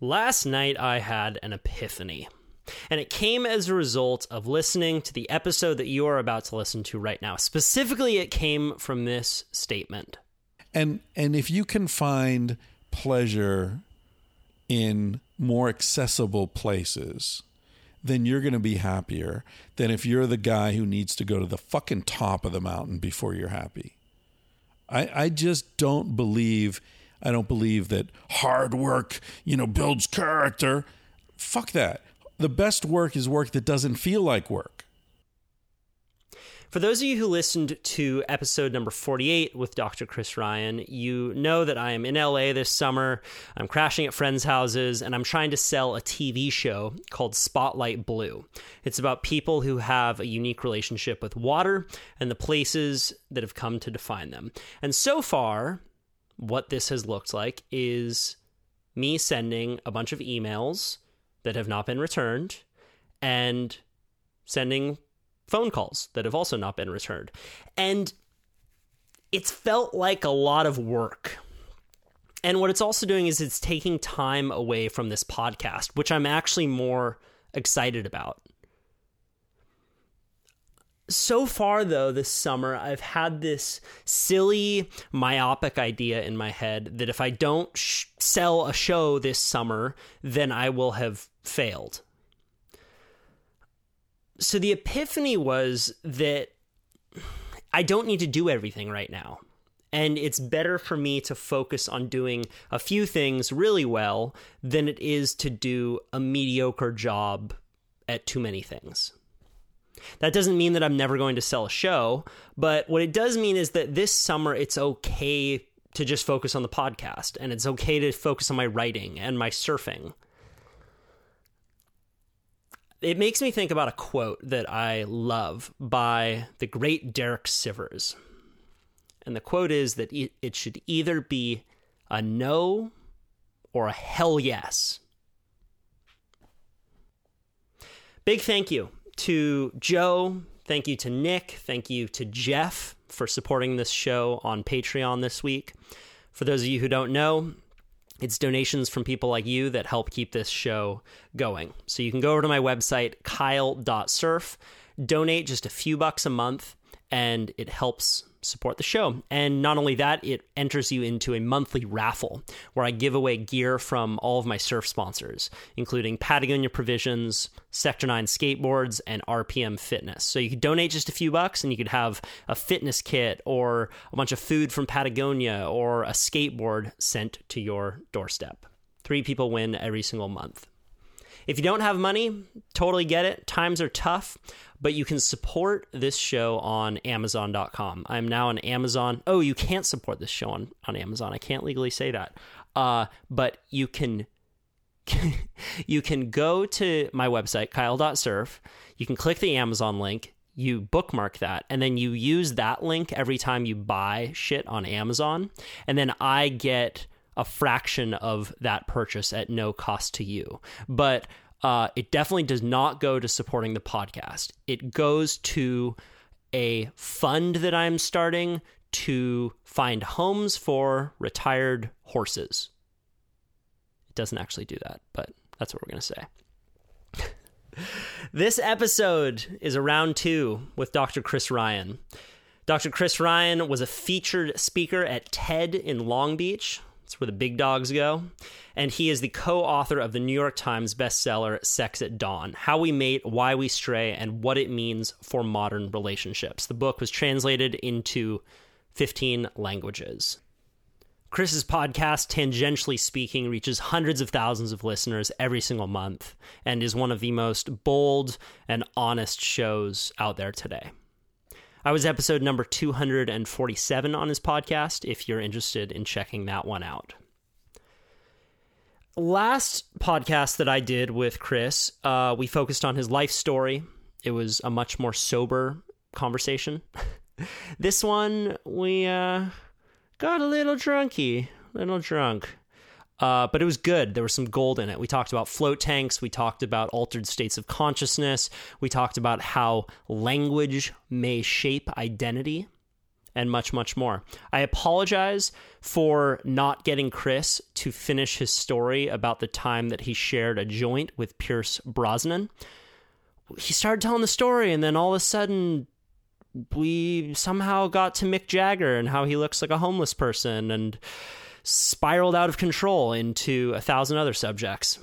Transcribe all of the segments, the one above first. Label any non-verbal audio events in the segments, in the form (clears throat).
Last night I had an epiphany. And it came as a result of listening to the episode that you are about to listen to right now. Specifically, it came from this statement. And and if you can find pleasure in more accessible places, then you're going to be happier than if you're the guy who needs to go to the fucking top of the mountain before you're happy. I I just don't believe I don't believe that hard work, you know, builds character. Fuck that. The best work is work that doesn't feel like work. For those of you who listened to episode number 48 with Dr. Chris Ryan, you know that I am in LA this summer. I'm crashing at friends' houses and I'm trying to sell a TV show called Spotlight Blue. It's about people who have a unique relationship with water and the places that have come to define them. And so far, what this has looked like is me sending a bunch of emails that have not been returned and sending phone calls that have also not been returned. And it's felt like a lot of work. And what it's also doing is it's taking time away from this podcast, which I'm actually more excited about so far though this summer i've had this silly myopic idea in my head that if i don't sh- sell a show this summer then i will have failed. So the epiphany was that i don't need to do everything right now. And it's better for me to focus on doing a few things really well than it is to do a mediocre job at too many things that doesn't mean that I'm never going to sell a show, but what it does mean is that this summer it's okay to just focus on the podcast and it's okay to focus on my writing and my surfing. It makes me think about a quote that I love by the great Derek Sivers. And the quote is that it should either be a no or a hell yes. Big thank you to Joe. Thank you to Nick. Thank you to Jeff for supporting this show on Patreon this week. For those of you who don't know, it's donations from people like you that help keep this show going. So you can go over to my website, kyle.surf, donate just a few bucks a month, and it helps support the show. And not only that, it enters you into a monthly raffle where I give away gear from all of my surf sponsors, including Patagonia Provisions, Sector 9 Skateboards, and RPM Fitness. So you could donate just a few bucks and you could have a fitness kit or a bunch of food from Patagonia or a skateboard sent to your doorstep. Three people win every single month. If you don't have money, totally get it. Times are tough, but you can support this show on Amazon.com. I'm now on Amazon. Oh, you can't support this show on, on Amazon. I can't legally say that. Uh, but you can (laughs) you can go to my website, kyle.surf. You can click the Amazon link, you bookmark that, and then you use that link every time you buy shit on Amazon. And then I get a fraction of that purchase at no cost to you. But uh, it definitely does not go to supporting the podcast. It goes to a fund that I'm starting to find homes for retired horses. It doesn't actually do that, but that's what we're going to say. (laughs) this episode is a round two with Dr. Chris Ryan. Dr. Chris Ryan was a featured speaker at TED in Long Beach it's where the big dogs go. And he is the co author of the New York Times bestseller, Sex at Dawn How We Mate, Why We Stray, and What It Means for Modern Relationships. The book was translated into 15 languages. Chris's podcast, tangentially speaking, reaches hundreds of thousands of listeners every single month and is one of the most bold and honest shows out there today. I was episode number 247 on his podcast if you're interested in checking that one out. Last podcast that I did with Chris, uh, we focused on his life story. It was a much more sober conversation. (laughs) this one, we uh, got a little drunky, little drunk. Uh, but it was good. There was some gold in it. We talked about float tanks. We talked about altered states of consciousness. We talked about how language may shape identity and much, much more. I apologize for not getting Chris to finish his story about the time that he shared a joint with Pierce Brosnan. He started telling the story, and then all of a sudden, we somehow got to Mick Jagger and how he looks like a homeless person and spiraled out of control into a thousand other subjects.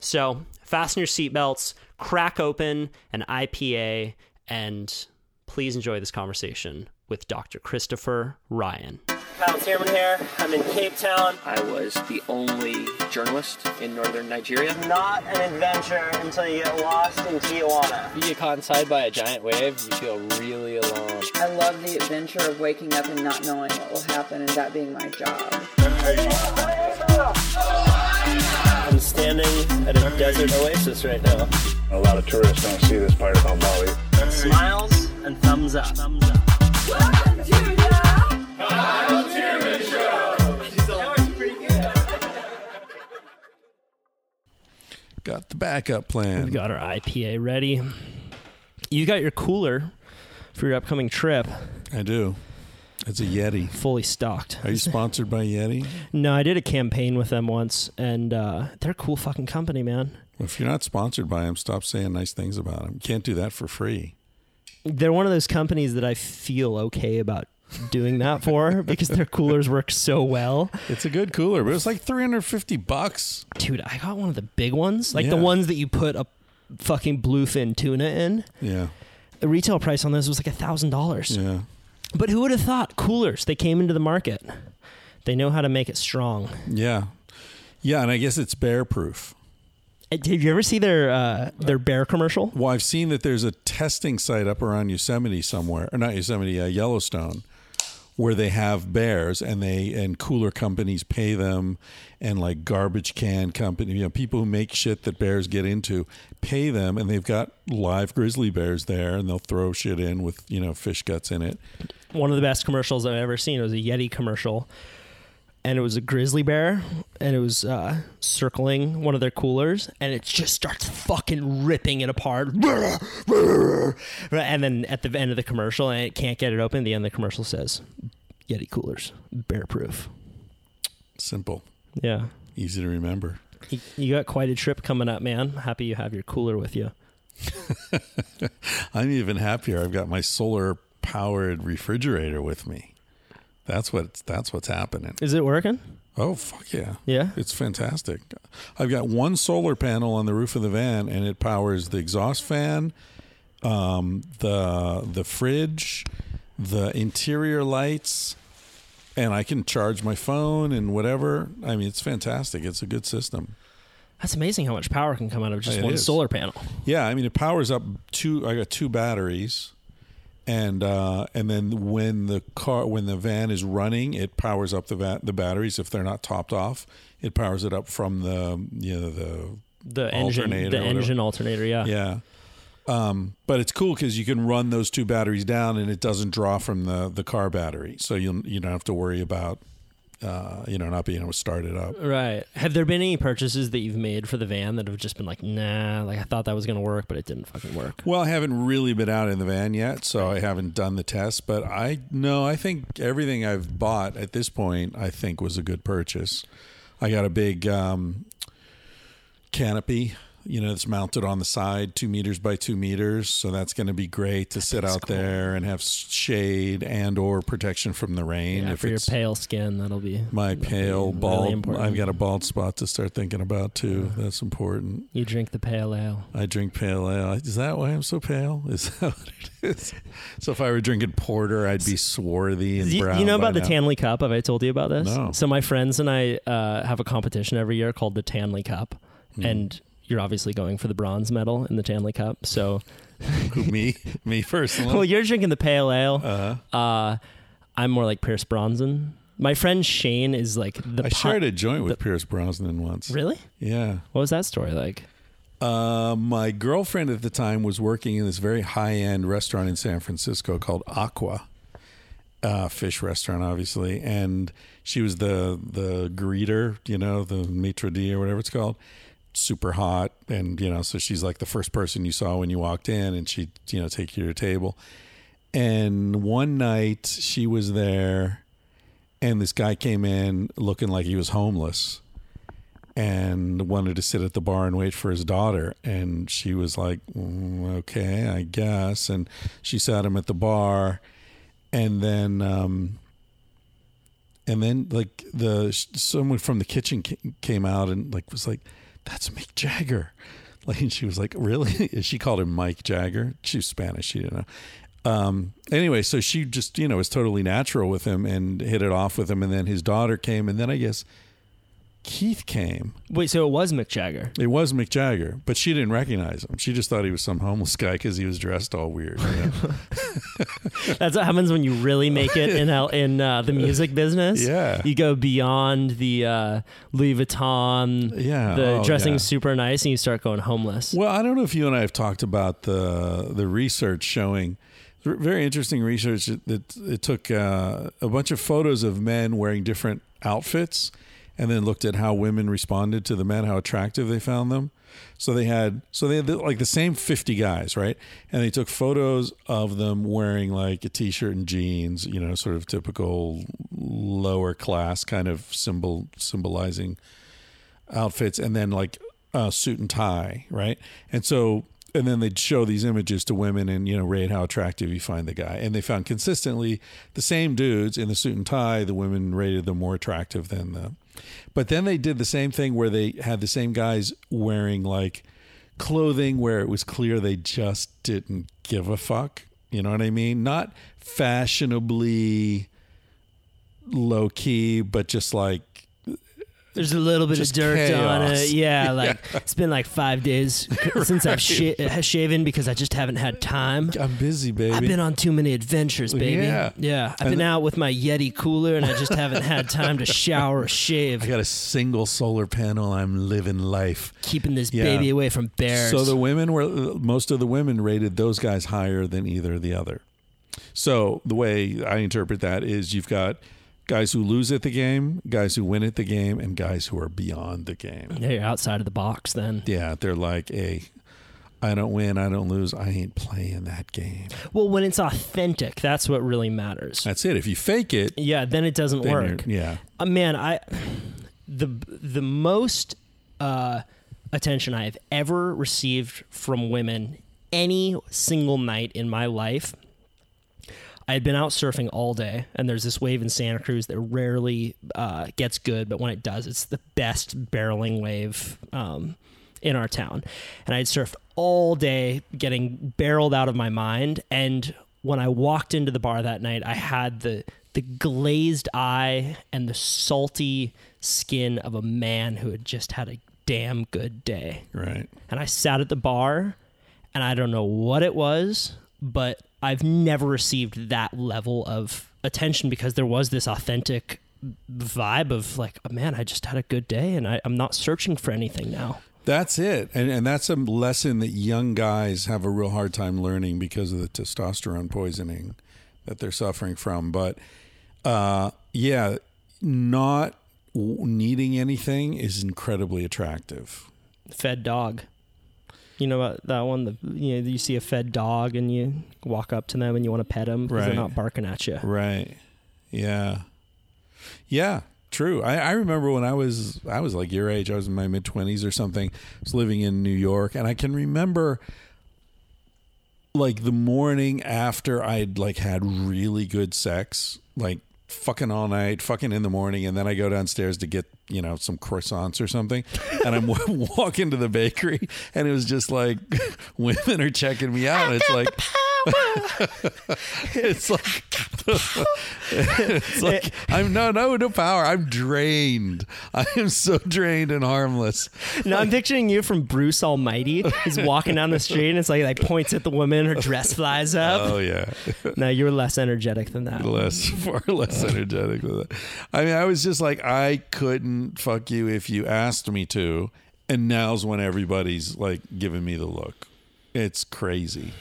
So, fasten your seatbelts, crack open an IPA, and please enjoy this conversation with Dr. Christopher Ryan. Kyle Thiermann here. I'm in Cape Town. I was the only journalist in northern Nigeria. Not an adventure until you get lost in Tijuana. You get caught inside by a giant wave, you feel really alone. I love the adventure of waking up and not knowing what will happen and that being my job. I'm standing at a desert oasis right now. A lot of tourists don't see this part about Bali. Smiles and thumbs up. Thumbs up. Got the backup plan. We've got our IPA ready. You got your cooler for your upcoming trip I do. It's a Yeti. fully stocked. Are you sponsored by Yeti? (laughs) No, I did a campaign with them once, and uh, they're a cool fucking company, man. If you're not sponsored by them, stop saying nice things about them. You can't do that for free. They're one of those companies that I feel okay about doing that for (laughs) because their coolers work so well. It's a good cooler, but it's like 350 bucks. Dude, I got one of the big ones, like the ones that you put a fucking bluefin tuna in. Yeah. The retail price on this was like a thousand dollars. Yeah. But who would have thought coolers? They came into the market. They know how to make it strong. Yeah. Yeah, and I guess it's bear proof. Uh, Did you ever see their uh, their bear commercial? Well, I've seen that there's a testing site up around Yosemite somewhere, or not Yosemite, uh, Yellowstone, where they have bears and they and cooler companies pay them, and like garbage can company, you know, people who make shit that bears get into, pay them, and they've got live grizzly bears there, and they'll throw shit in with you know fish guts in it. One of the best commercials I've ever seen. Was a Yeti commercial, and it was a grizzly bear, and it was uh, circling one of their coolers, and it just starts fucking ripping it apart. And then at the end of the commercial, and it can't get it open. The end of the commercial says, "Yeti coolers, bear proof." Simple, Yeah, easy to remember. you, you got quite a trip coming up, man. Happy you have your cooler with you. (laughs) I'm even happier. I've got my solar powered refrigerator with me. That's what that's what's happening. Is it working? Oh fuck yeah. Yeah. It's fantastic. I've got one solar panel on the roof of the van and it powers the exhaust fan, um, the the fridge, the interior lights, and I can charge my phone and whatever. I mean, it's fantastic. It's a good system. That's amazing how much power can come out of just It one is. solar panel. Yeah, I mean it powers up two. I got two batteries, and uh, and then when the car when the van is running, it powers up the va- the batteries. If they're not topped off, it powers it up from the you know the The engine, Alternator the engine alternator. Yeah. yeah. Um, but it's cool because you can run those two batteries down, and it doesn't draw from the the car battery, so you you don't have to worry about uh, you know not being able to start it up. Right. Have there been any purchases that you've made for the van that have just been like, nah, like I thought that was going to work, but it didn't fucking work? Well, I haven't really been out in the van yet, so I haven't done the test. But I no, I think everything I've bought at this point, I think was a good purchase. I got a big um, canopy, you know, it's mounted on the side, two meters by two meters, so that's going to be great to sit out there and have shade and or protection from the rain. Yeah, if for your pale skin, that'll be my that'll be pale really bald, important. I've got a bald spot to start thinking about too. That's important. You drink the pale ale. I drink pale ale. Is that why I'm so pale? (laughs) Is that what it is? So if I were drinking porter, I'd be swarthy and You, brown. you know by about the now. Tanley Cup? Have I told you about this? No. So my friends and I uh, have a competition every year called the Tanley Cup, Hmm. and you're obviously going for the bronze medal in the Tanley Cup. So, (laughs) me, me personally. well, you're drinking the pale ale. uh, Uh, I'm more like Pierce Brosnan. My friend Shane is like the. I pu- shared a joint with the- Pierce Brosnan once. Really? Yeah. What was that story like? Uh, my girlfriend at the time was working in this very high end restaurant in San Francisco called Aqua, uh, fish restaurant, obviously, and she was the the greeter, you know, the maitre d or whatever it's called. Super hot, and you know, so she's like the first person you saw when you walked in, and she, would you know, take you to your table. And one night she was there, and this guy came in looking like he was homeless and wanted to sit at the bar and wait for his daughter. And she was like, "Mm, okay, I guess. And she sat him at the bar. And then, um, and then like the someone from the kitchen came out and like was like, "That's Mick Jagger." (laughs) Like and she was like, "Really?" (laughs) she called him Mike Jagger. She was Spanish. She didn't know. Um, anyway, so she just you know was totally natural with him and hit it off with him. And then his daughter came, and then I guess Keith came. Wait, so it was Mick Jagger. It was Mick Jagger, but she didn't recognize him. She just thought he was some homeless guy because he was dressed all weird. you know? (laughs) That's what happens when you really make it in L- in uh, the music business. Yeah. you go beyond the uh, Louis Vuitton, Yeah, the oh, dressing yeah. super nice, and you start going homeless. Well, I don't know if you and I have talked about the the research showing very interesting research that that it took uh, a bunch of photos of men wearing different outfits and then looked at how women responded to the men, how attractive they found them. So they had so they had like the same 50 guys, right? And they took photos of them wearing like a t-shirt and jeans, you know, sort of typical lower class kind of symbol symbolizing outfits and then like a suit and tie, right? And so and then they'd show these images to women and you know rate how attractive you find the guy and they found consistently the same dudes in the suit and tie the women rated them more attractive than the but then they did the same thing where they had the same guys wearing like clothing where it was clear they just didn't give a fuck. You know what i mean? Not fashionably low key but just like There's a little bit Just of dirt on it. (laughs) Yeah, like it's been like five days (laughs) since I've sh- shaven because I just haven't had time. i'm busy baby I've been on too many adventures, baby. Yeah. yeah. I've And been the- out with my Yeti cooler, and I just haven't had time to shower or shave. I got a single solar panel. I'm living life. keeping this Yeah. baby away from bears. So the women were most of the women rated those guys higher than either the other. So the way I interpret that is you've got guys who lose at the game, guys who win at the game, and guys who are beyond the game. yeah, you're outside of the box then. Yeah, they're like, hey, I don't win, I don't lose, I ain't playing that game. Well, when it's authentic, that's what really matters. That's it. If you fake it, yeah, then it doesn't then work. you're, yeah. Uh, man, I the the most uh, attention I have ever received from women any single night in my life. I had been out surfing all day, and there's this wave in Santa Cruz that rarely uh, gets good, but when it does, it's the best barreling wave um, in our town. And I had surfed all day, getting barreled out of my mind. And when I walked into the bar that night, I had the the glazed eye and the salty skin of a man who had just had a damn good day Right. and I sat at the bar and I don't know what it was, but I've never received that level of attention because there was this authentic vibe of like, oh, man, I just had a good day and I, I'm not searching for anything now. That's it. And and that's a lesson that young guys have a real hard time learning because of the testosterone poisoning that they're suffering from. But uh, yeah, not needing anything is incredibly attractive. Fed dog. You know about that one? The you know you see a fed dog and you walk up to them and you want to pet them because Right. they're not barking at you. Right. Yeah. Yeah. True. I, I remember when I was I was like your age. I was in my mid twenties or something. I was living in New York, and I can remember like the morning after I'd like had really good sex, like fucking all night, fucking in the morning, and then I go downstairs to get you know some croissants or something, and I'm (laughs) walking to the bakery, and it was just like (laughs) women are checking me out. It's like. (laughs) it's like it's like (laughs) I'm no no no power. I'm drained. I am so drained and harmless. No, I'm picturing you from Bruce Almighty. He's walking down the street and it's like like points at the woman, her dress flies up. Oh yeah. No, you were less energetic than that. less far less energetic than that. I mean, I was just like, I couldn't fuck you if you asked me to, and now's when everybody's like giving me the look. It's crazy.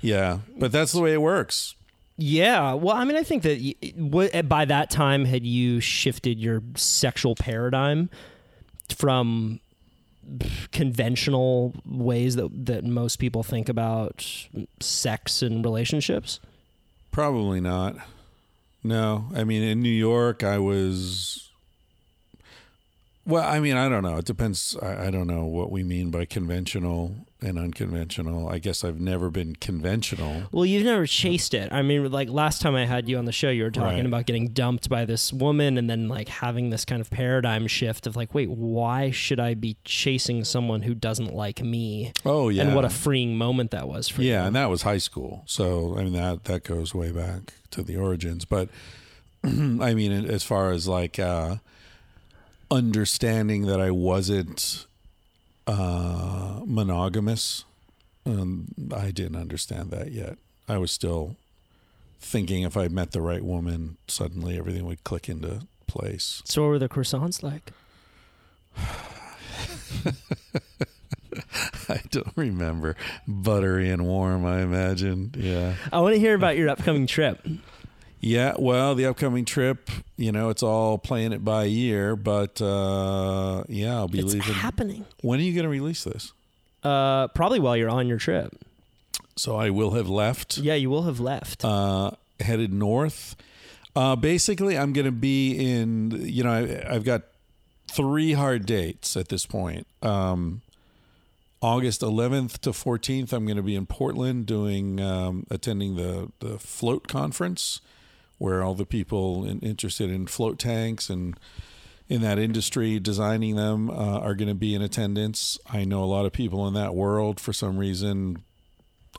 Yeah, but that's the way it works. Yeah, well, I mean, I think that y- eh, by that time had you shifted your sexual paradigm from conventional ways that that most people think about sex and relationships? Probably not. No, I mean in New York, I was. Well, I mean, I don't know. It depends. I, I don't know what we mean by conventional and unconventional. I guess I've never been conventional. Well, you've never chased it. I mean, like last time I had you on the show, you were talking Right. about getting dumped by this woman and then like having this kind of paradigm shift of like, wait, why should I be chasing someone who doesn't like me? Oh yeah, And what a freeing moment that was for you. yeah, and that was high school. So I mean that that goes way back to the origins. But (clears throat) I mean, as far as like uh, understanding that I wasn't uh, monogamous, um, I didn't understand that yet. I was still thinking if I met the right woman, suddenly everything would click into place. So what were the croissants like? (laughs) I don't remember. Buttery and warm, I imagine. Yeah. I want to hear about your upcoming trip. Yeah, well, the upcoming trip, you know, it's all playing it by ear, but uh yeah, I'll be It's leaving. happening. when are you going to release this? Uh, probably while you're on your trip. So I will have left, Yeah, you will have left. uh, headed north. Uh, basically, I'm going to be in. You know, I, I've got three hard dates at this point. Um, August 11th to 14th, I'm going to be in Portland doing um, attending the the float conference, where all the people in, interested in float tanks and in that industry designing them uh, are going to be in attendance. I know a lot of people in that world. For some reason,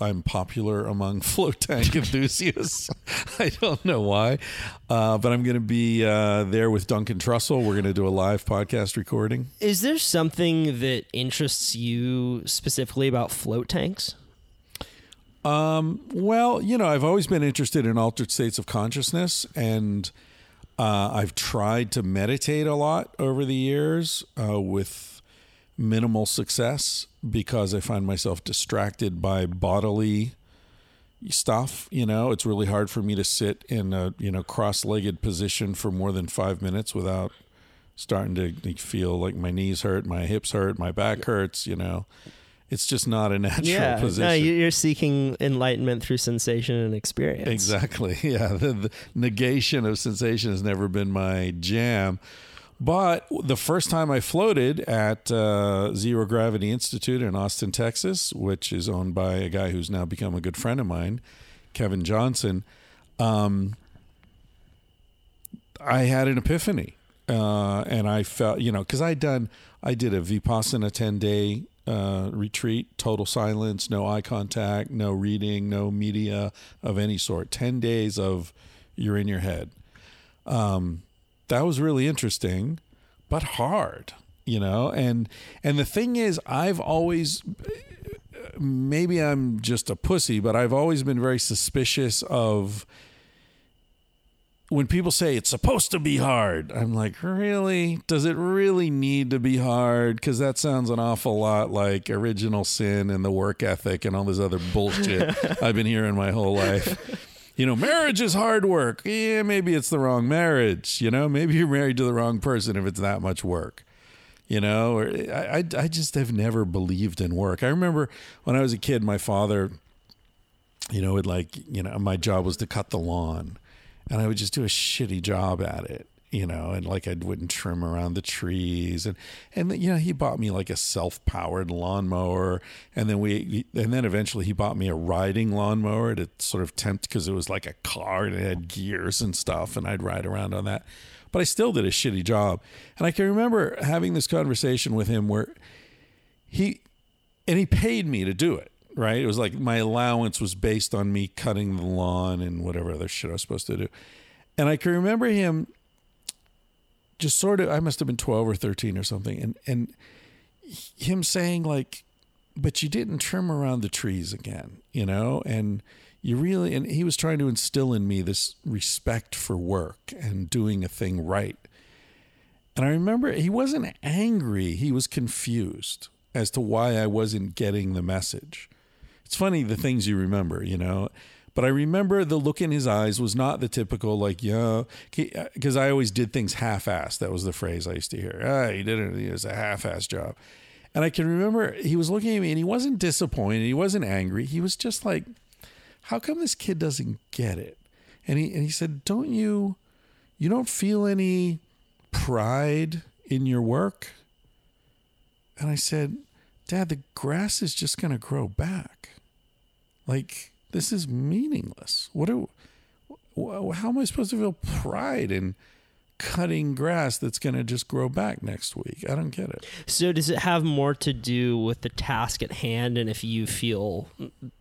I'm popular among (laughs) float tank enthusiasts. (laughs) I don't know why, uh, but I'm going to be uh, there with Duncan Trussell. We're going to do a live podcast recording. Is there something that interests you specifically about float tanks? Um, well, you know, I've always been interested in altered states of consciousness, and uh, I've tried to meditate a lot over the years uh, with minimal success because I find myself distracted by bodily stuff. You know, it's really hard for me to sit in a you know cross-legged position for more than five minutes without starting to feel like my knees hurt, my hips hurt, my back hurts. You know, it's just not a natural position. no, you- you're seeking enlightenment through sensation and experience. Exactly. (laughs) Yeah. The, the negation of sensation has never been my jam. But the first time I floated at uh, Zero Gravity Institute in Austin, Texas, which is owned by a guy who's now become a good friend of mine, Kevin Johnson, um, I had an epiphany. Uh, and I felt, you know, because I'd done, I did a Vipassana 10 day uh, retreat, total silence, no eye contact, no reading, no media of any sort. 10 days of you're in your head. Um, that was really interesting, but hard, you know. And and the thing is, I've always maybe I'm just a pussy, but I've always been very suspicious of when people say it's supposed to be hard. I'm like, really? Does it really need to be hard? Because that sounds an awful lot like original sin and the work ethic and all this other bullshit (laughs) I've been hearing my whole life. You know, marriage is hard work. Yeah, maybe it's the wrong marriage. You know, maybe you're married to the wrong person if it's that much work you know or I, I i just have never believed in work i remember when i was a kid my father you know would like you know my job was to cut the lawn and i would just do a shitty job at it you know and like i wouldn't trim around the trees. And and you know he bought me like a self-powered lawnmower. And then we and then eventually he bought me a riding lawnmower to sort of tempt because it was like a car and it had gears and stuff and i'd ride around on that. But I still did a shitty job. And I can remember having this conversation with him where he and he paid me to do it, right? It was like my allowance was based on me cutting the lawn and whatever other shit I was supposed to do. And I can remember him just sort of I must have been 12 or 13 or something and and him saying like but you didn't trim around the trees again, you know? And you really and he was trying to instill in me this respect for work and doing a thing right and i remember he wasn't angry he was confused as to why i wasn't getting the message it's funny the things you remember you know but i remember the look in his eyes was not the typical like yeah because i always did things half-assed that was the phrase i used to hear ah he did it it was a half-assed job And I can remember he was looking at me and he wasn't disappointed. He wasn't angry. He was just like, how come this kid doesn't get it? And he, and he said, don't you, you don't feel any pride in your work? And I said, Dad, the grass is just going to grow back. Like, this is meaningless. What how am I supposed to feel pride in cutting grass that's going to just grow back next week? I don't get it. So does it have more to do with the task at hand and if you feel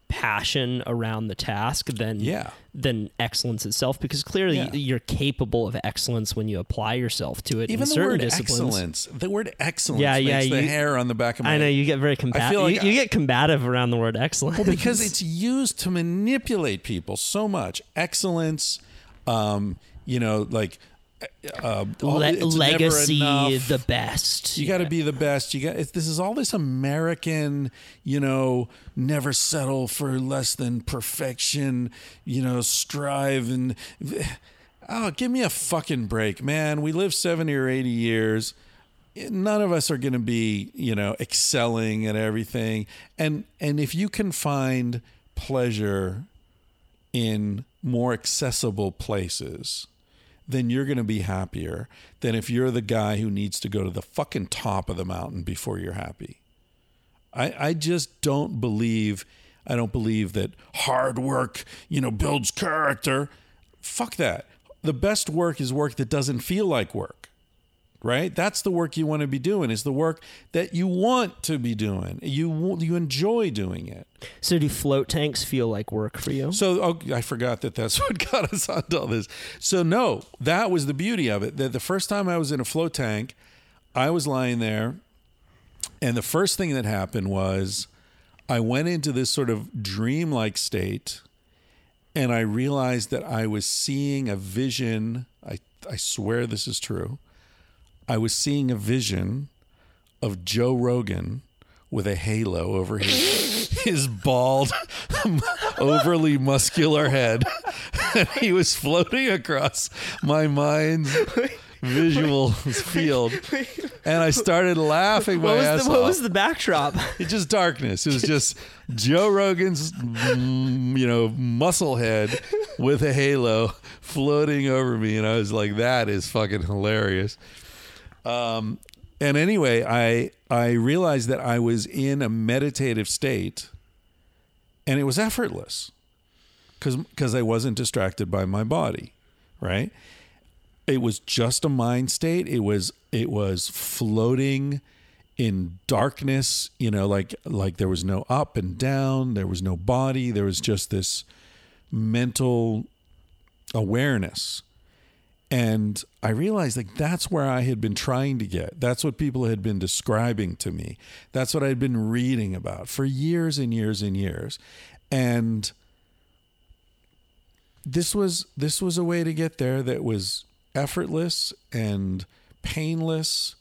passion around the task than Yeah. than excellence itself? Because clearly Yeah. you're capable of excellence when you apply yourself to it Even in the certain word disciplines. excellence, the word excellence Yeah, yeah, makes the you- hair on the back of my I know head. you get very combative. feel like you, you get combative around the word excellence. Well, because it's used to manipulate people so much. Excellence, um, you know, like uh, Le- it's legacy, the best. You got to be the best. You got it's, this is all this American, you know, never settle for less than perfection. You know, strive and oh, give me a fucking break, man. We live seventy or eighty years. None of us are going to be, you know, excelling at everything. And and if you can find pleasure in more accessible places, then you're going to be happier than if you're the guy who needs to go to the fucking top of the mountain before you're happy. I, I just don't believe I don't believe that hard work, you know, builds character. Fuck that. The best work is work that doesn't feel like work. Right? That's the work you want to be doing. Is the work that you want to be doing. You you enjoy doing it. So do float tanks feel like work for you? So oh, I forgot that that's (laughs) what got us onto all this. So no, that was the beauty of it. That the first time I was in a float tank, I was lying there, and the first thing that happened was I went into this sort of dreamlike state, and I realized that I was seeing a vision. I I swear this is true. I was seeing a vision of Joe Rogan with a halo over his (laughs) his bald, overly muscular head. And he was floating across my mind's visual field. And I started laughing my what was, ass the, what off. was the backdrop? It's just darkness. It was just Joe Rogan's, mm, you know, muscle head with a halo floating over me, and I was like, "That is fucking hilarious." Um, and anyway, I I realized that I was in a meditative state, and it was effortless, because because I wasn't distracted by my body, right? It was just a mind state. It was it was floating in darkness you know like like there was no up and down there was no body there was just this mental awareness and i realized like that's where i had been trying to get. That's what people had been describing to me. That's what i'd been reading about for years and years and years. And this was this was a way to get there that was effortless and painless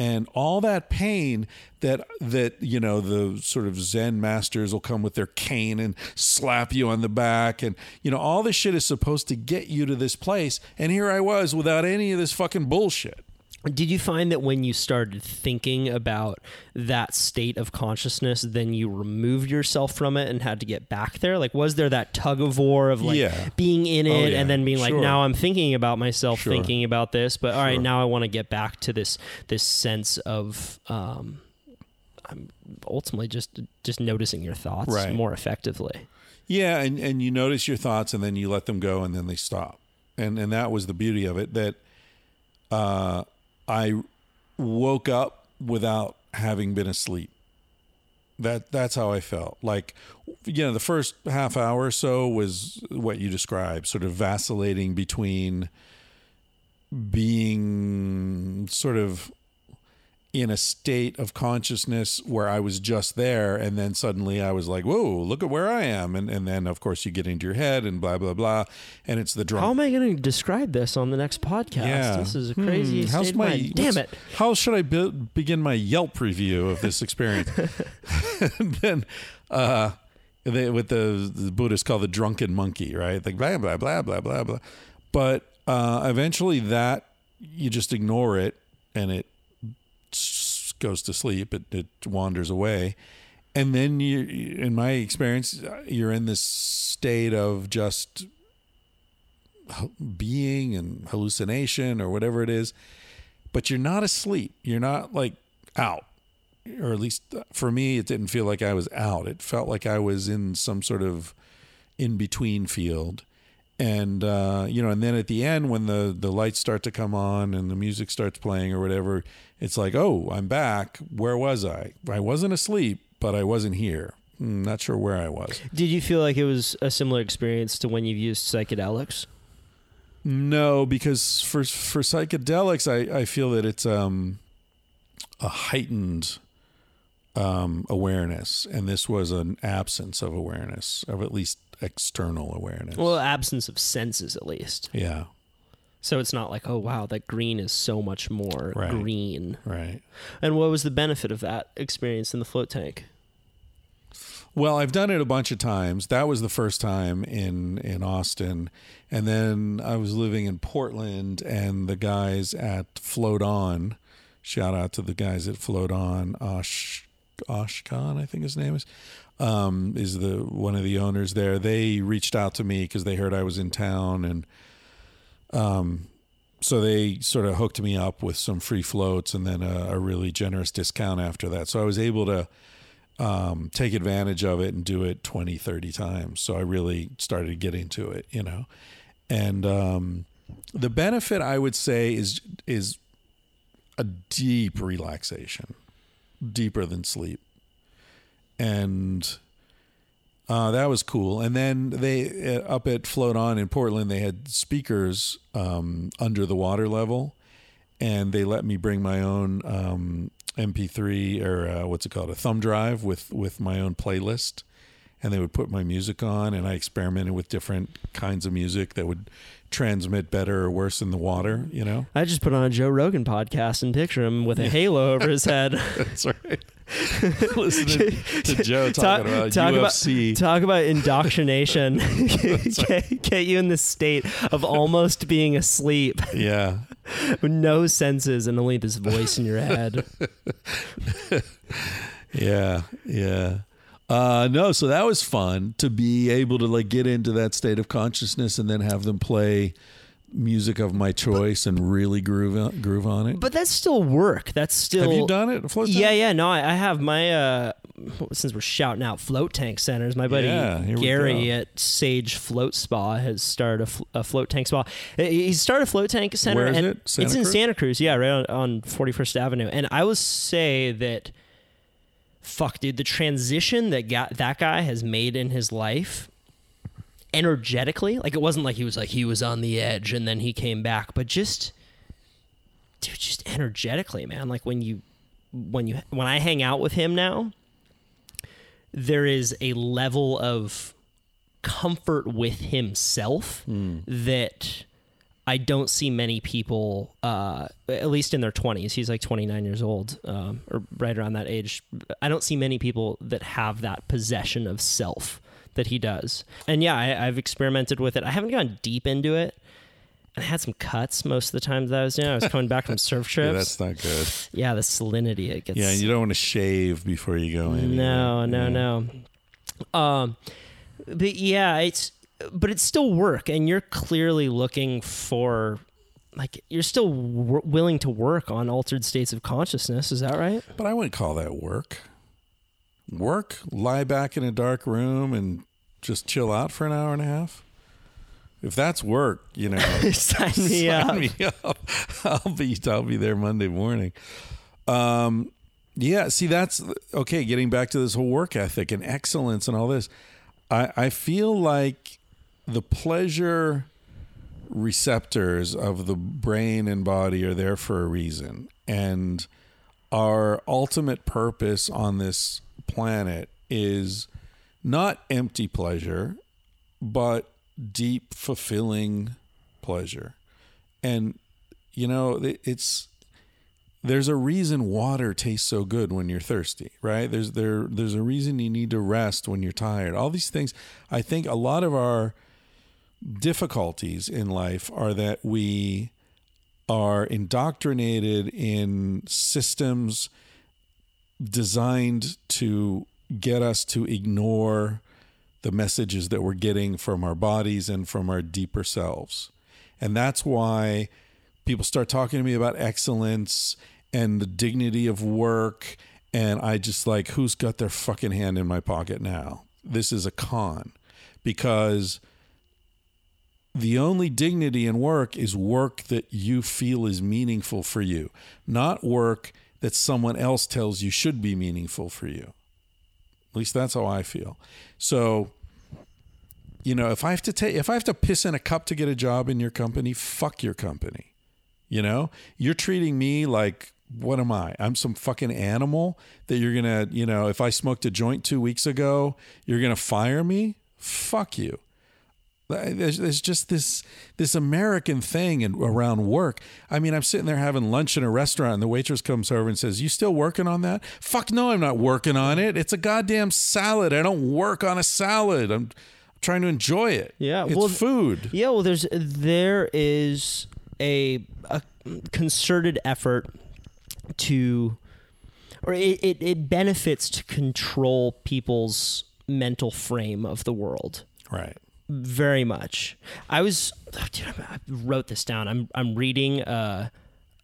and all that pain that that you know the sort of zen masters will come with their cane and slap you on the back and you know all this shit is supposed to get you to this place. And here I was without any of this fucking bullshit Did you find that when you started thinking about that state of consciousness, then you removed yourself from it and had to get back there? Like, was there that tug of war of like Yeah. being in it Oh, yeah. and then being like, now I'm thinking about myself, Sure. thinking about this, but all right, Sure. now I want to get back to this this sense of um, I'm ultimately just just noticing your thoughts Right. more effectively. Yeah, and and you notice your thoughts, and then you let them go, and then they stop, and and that was the beauty of it. That uh, I woke up without having been asleep. That that's how I felt. Like, you know, the first half hour or so was what you described, sort of vacillating between being sort of in a state of consciousness where I was just there, and then suddenly I was like, "Whoa, look at where I am!" And and then of course you get into your head and blah blah blah, and it's the drunk. How am I going to describe this on the next podcast? yeah, This is a crazy Hmm, state how's of my mind. Damn it. How should I be, begin my Yelp review of this experience? and (laughs) (laughs) then. uh they, with the, the Buddhists call the drunken monkey, right? Like blah blah blah blah blah blah. But uh, eventually, that you just ignore it, and it goes to sleep. It, it wanders away, and then you, in my experience, you're in this state of just being and hallucination or whatever it is, but you're not asleep. You're not like out, or at least uh, for me, it didn't feel like I was out. It felt like I was in some sort of in between field. And uh, you know, and then at the end, when the the lights start to come on and the music starts playing or whatever, it's like, oh, I'm back. Where was I? I wasn't asleep, but I wasn't here. Hmm, not sure where I was. Did you feel like it was a similar experience to when you've used psychedelics? No, because for for psychedelics, I, I feel that it's um, a heightened um, awareness, and this was an absence of awareness, of at least external awareness. Well, absence of senses, at least. yeah, So it's not like, oh wow, that green is so much more Right. green. right. And what was the benefit of that experience in the float tank? Well, I've done it a bunch of times. That was the first time in in Austin, and then I was living in Portland, and the guys at Float On, shout out to the guys at Float On, Osh Osh Khan, I think his name is, um, is the one of the owners there. They reached out to me because they heard I was in town, and um, so they sort of hooked me up with some free floats and then a, a really generous discount after that. So I was able to um, take advantage of it and do it 20, 30 times. So I really started getting to it, you know. And um, the benefit I would say is is a deep relaxation, deeper than sleep. And uh, that was cool. And then they uh, up at Float On in Portland, they had speakers um, under the water level, and they let me bring my own um, MP3 or uh, what's it called, a thumb drive with with my own playlist, and they would put my music on, and I experimented with different kinds of music that would transmit better or worse in the water. You know, I just put on a Joe Rogan podcast and picture him with a halo over his head. (laughs) that's right. (laughs) Listening to Joe talk, talking about talk UFC. About, talk about indoctrination. (laughs) get, get you in the state of almost being asleep yeah, with no senses and only this voice in your head. Yeah, yeah. Uh, no, so that was fun to be able to like get into that state of consciousness and then have them play music of my choice and really groove on, groove on it. But that's still work. That's still. have you done it? Float Yeah, tank? yeah. No, I, I have my. uh Since we're shouting out float tank centers, my buddy Yeah, Gary at Sage Float Spa has started a, fl- a float tank spa. He started a float tank center. Where is and it? Santa it's in Santa Cruz. Yeah, right on, on 41st Avenue. And I would say that, fuck, dude, the transition that got, that guy has made in his life energetically like it wasn't like he was like he was on the edge and then he came back but just dude just energetically man. Like when you when you when i hang out with him now there is a level of comfort with himself hmm. that I don't see many people, uh, at least in their 20s. He's like 29 years old, um, or right around that age. I don't see many people that have that possession of self that he does. And yeah, I, I've experimented with it. I haven't gone deep into it. And I had some cuts most of the time that I was doing. I was coming back from surf (laughs) Yeah, that's not good. Yeah, the salinity it gets. Yeah, and you don't want to shave before you go in. No, either. no, Yeah. no. Um, but yeah, it's but it's still work, and you're clearly looking for like you're still w- willing to work on altered states of consciousness. Is that right? But I wouldn't call that work. Work? Lie back in a dark room and just chill out for an hour and a half? If that's work, you know, (laughs) Sign me sign up. me (laughs) up. I'll be I'll be there Monday morning. Um, yeah. See, that's okay. Getting back to this whole work ethic and excellence and all this, I I feel like the pleasure receptors of the brain and body are there for a reason, and our ultimate purpose on this planet is not empty pleasure, but deep, fulfilling pleasure. And, you know, it's, there's a reason water tastes so good when you're thirsty, right? There's there there's a reason you need to rest when you're tired. All these things, I think a lot of our difficulties in life are that we are indoctrinated in systems designed to get us to ignore the messages that we're getting from our bodies and from our deeper selves. And that's why people start talking to me about excellence and the dignity of work. And I just like, who's got their fucking hand in my pocket now? This is a con because the only dignity in work is work that you feel is meaningful for you, not work that someone else tells you should be meaningful for you. At least that's how I feel. So, you know, if I have to take if I have to piss in a cup to get a job in your company, fuck your company. You know, you're treating me like what am I? I'm some fucking animal that you're gonna, you know, if I smoked a joint two weeks ago, you're gonna fire me? Fuck you. There's, there's just this this American thing and around work. I mean, I'm sitting there having lunch in a restaurant, and the waitress comes over and says, "You still working on that?" Fuck no, I'm not working on it. It's a goddamn salad. I don't work on a salad. I'm trying to enjoy it. Yeah, it's well, food. Yeah, well, there's there is a, a concerted effort to, or it, it, it benefits to control people's mental frame of the world Right. Very much. I was (sighs) dude, I wrote this down. I'm I'm reading uh,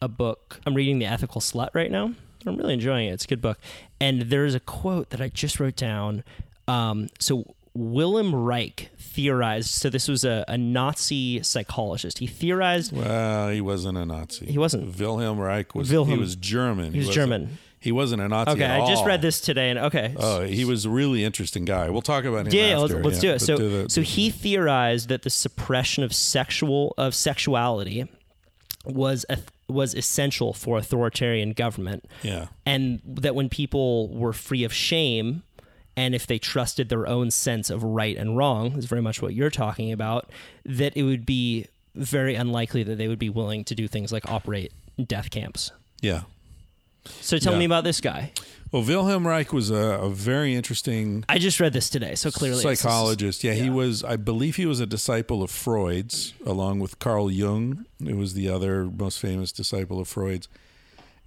a book. I'm reading The Ethical Slut right now. I'm really enjoying it. It's a good book. And there's a quote that I just wrote down. Um, so Wilhelm Reich theorized. So this was a, a Nazi psychologist. He theorized. Well, he wasn't a Nazi. He wasn't. Wilhelm Reich was. He Wilhelm- was German. He was wasn't- German. He wasn't a Nazi. Okay, I just read this today, and okay. Oh, he was a really interesting guy. We'll talk about him. yeah, yeah, let's, after. let's Yeah, do it. So, do the- so he theorized that the suppression of sexual of sexuality was a, was essential for authoritarian government, Yeah. and that when people were free of shame, and if they trusted their own sense of right and wrong, is very much what you're talking about, that it would be very unlikely that they would be willing to do things like operate death camps. Yeah. So tell Yeah. me about this guy. Well, Wilhelm Reich was a, a very interesting I just read this today, so clearly psychologist. Yeah, he was. I believe he was a disciple of Freud's, along with Carl Jung. It was the other most famous disciple of Freud's.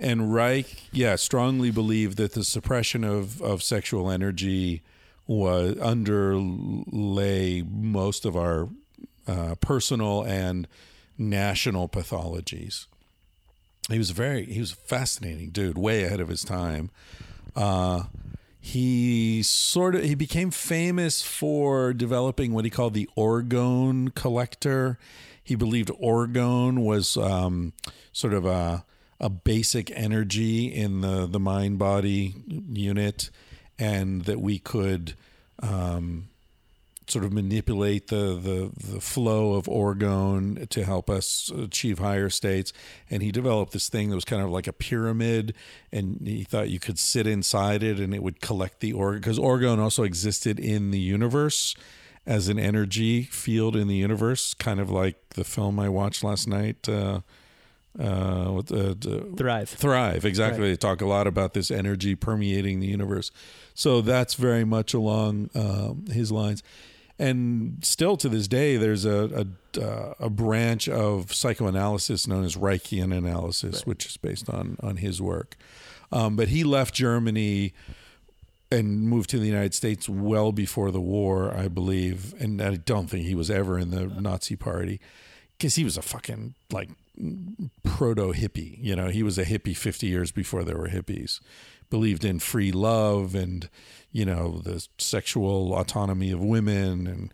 And Reich, yeah, strongly believed that the suppression of of sexual energy was underlay most of our uh, personal and national pathologies. He was very he was a fascinating dude, way ahead of his time. Uh, he sort of he became famous for developing what he called the orgone collector. He believed orgone was um, sort of a a basic energy in the the mind body unit, and that we could um, sort of manipulate the, the the flow of orgone to help us achieve higher states. And he developed this thing that was kind of like a pyramid, and he thought you could sit inside it and it would collect the orgone because orgone also existed in the universe as an energy field in the universe, kind of like the film I watched last night. Uh, uh, with the Thrive. Thrive, exactly. Right. They talk a lot about this energy permeating the universe. So that's very much along um, his lines. And still to this day, there's a a, uh, a branch of psychoanalysis known as Reichian analysis, which is based on on his work. Um, but he left Germany and moved to the United States well before the war, I believe. And I don't think he was ever in the Nazi Party because he was a fucking like proto hippie. You know, he was a hippie 50 years before there were hippies. Believed in free love and, you know, the sexual autonomy of women and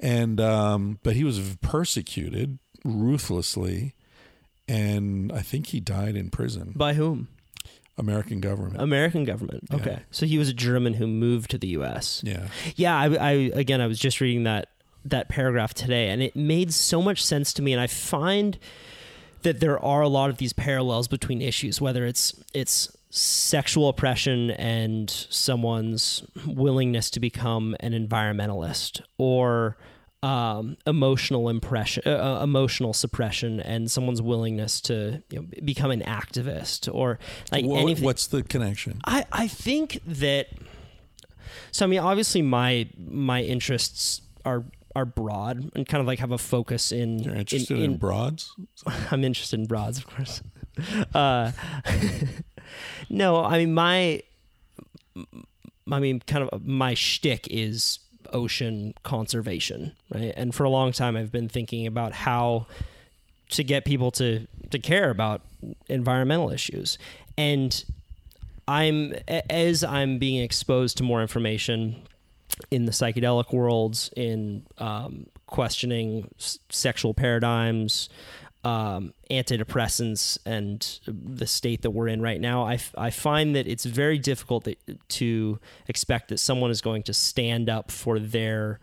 and um but he was persecuted ruthlessly and I think he died in prison. By whom? American government. American government. Okay. So he was a German who moved to the U.S. yeah. Yeah, I, I again, I was just reading that that paragraph today, and it made so much sense to me. And I find that there are a lot of these parallels between issues, whether it's it's sexual oppression and someone's willingness to become an environmentalist, or um, emotional impression, uh, uh, emotional suppression, and someone's willingness to you know, become an activist, or like Wha- anything. what's the connection? I, I think that so I mean obviously my my interests are are broad and kind of like have a focus in You're interested in, broads? (laughs) I'm interested in broads of course (laughs) uh, (laughs) no I mean my I mean, kind of my shtick is ocean conservation, right? And for a long time, I've been thinking about how to get people to to care about environmental issues, and I'm as I'm being exposed to more information in the psychedelic worlds, in um, questioning s- sexual paradigms, um, antidepressants, and the state that we're in right now, I, f- I find that it's very difficult that, to expect that someone is going to stand up for their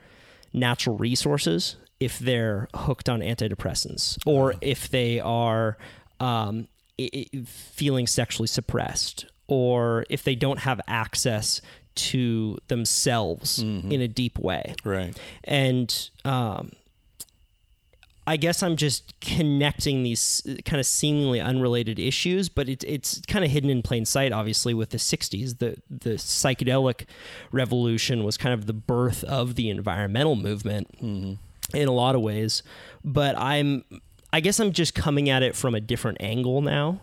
natural resources if they're hooked on antidepressants or if they are um, i- i- feeling sexually suppressed or if they don't have access to themselves in a deep way. Right. and um, I guess I'm just connecting these kind of seemingly unrelated issues, but it, it's kind of hidden in plain sight. Obviously, with the '60s, the the psychedelic revolution was kind of the birth of the environmental movement mm-hmm. in a lot of ways. But I'm, I guess I'm just coming at it from a different angle now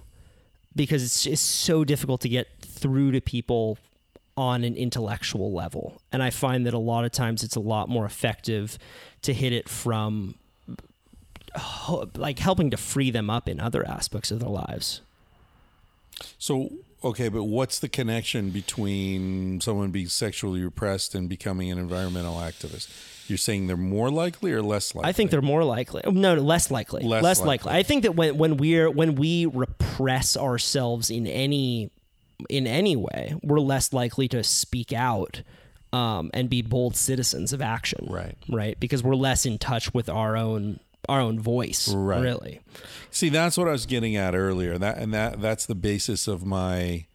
because it's it's so difficult to get through to people on an intellectual level. And I find that a lot of times it's a lot more effective to hit it from like helping to free them up in other aspects of their lives. So, okay, but what's the connection between someone being sexually repressed and becoming an environmental activist? You're saying they're more likely or less likely? I think they're more likely. No, no, less likely. Less Less, likely. likely. I think that when when we're when we repress ourselves in any in any way, we're less likely to speak out um, and be bold citizens of action. Right. Right. Because we're less in touch with our own our own voice. Right. Really. See, that's what I was getting at earlier. That and that that's the basis of my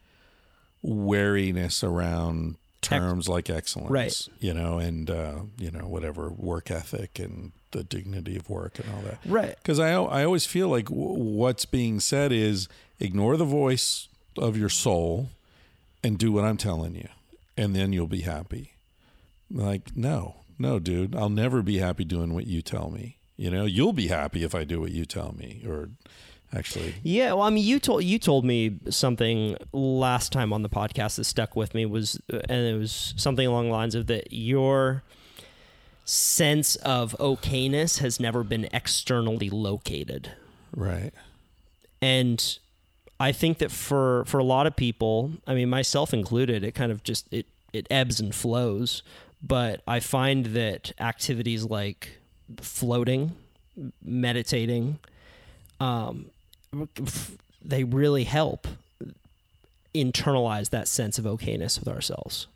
wariness around terms like excellence. Right. You know, and uh, you know, whatever work ethic and the dignity of work and all that. Right. Because I I always feel like w- what's being said is ignore the voice of your soul and do what I'm telling you, and then you'll be happy. Like, no, no, dude, I'll never be happy doing what you tell me. You know, you'll be happy if I do what you tell me, or actually, Yeah, well, I mean, you told you told me something last time on the podcast that stuck with me was, and it was something along the lines of that your sense of okayness has never been externally located, right, and I think that for for a lot of people, I mean, myself included, it kind of just it it ebbs and flows. But I find that activities like floating, meditating, um, they really help internalize that sense of okayness with ourselves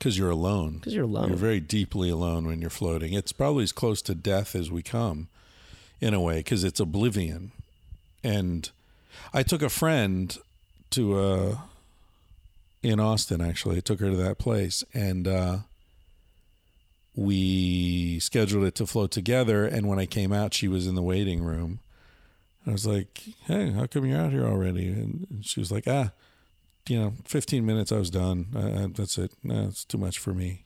because you're alone. because you're alone. You're very deeply alone when you're floating. It's probably as close to death as we come, in a way, because it's oblivion. And I took a friend to uh in Austin. Actually, I took her to that place, and uh, we scheduled it to float together. And when I came out, she was in the waiting room. I was like, "Hey, how come you're out here already?" And she was like, "Ah." You know, 15 minutes, I was done. Uh, that's it. No, too much for me.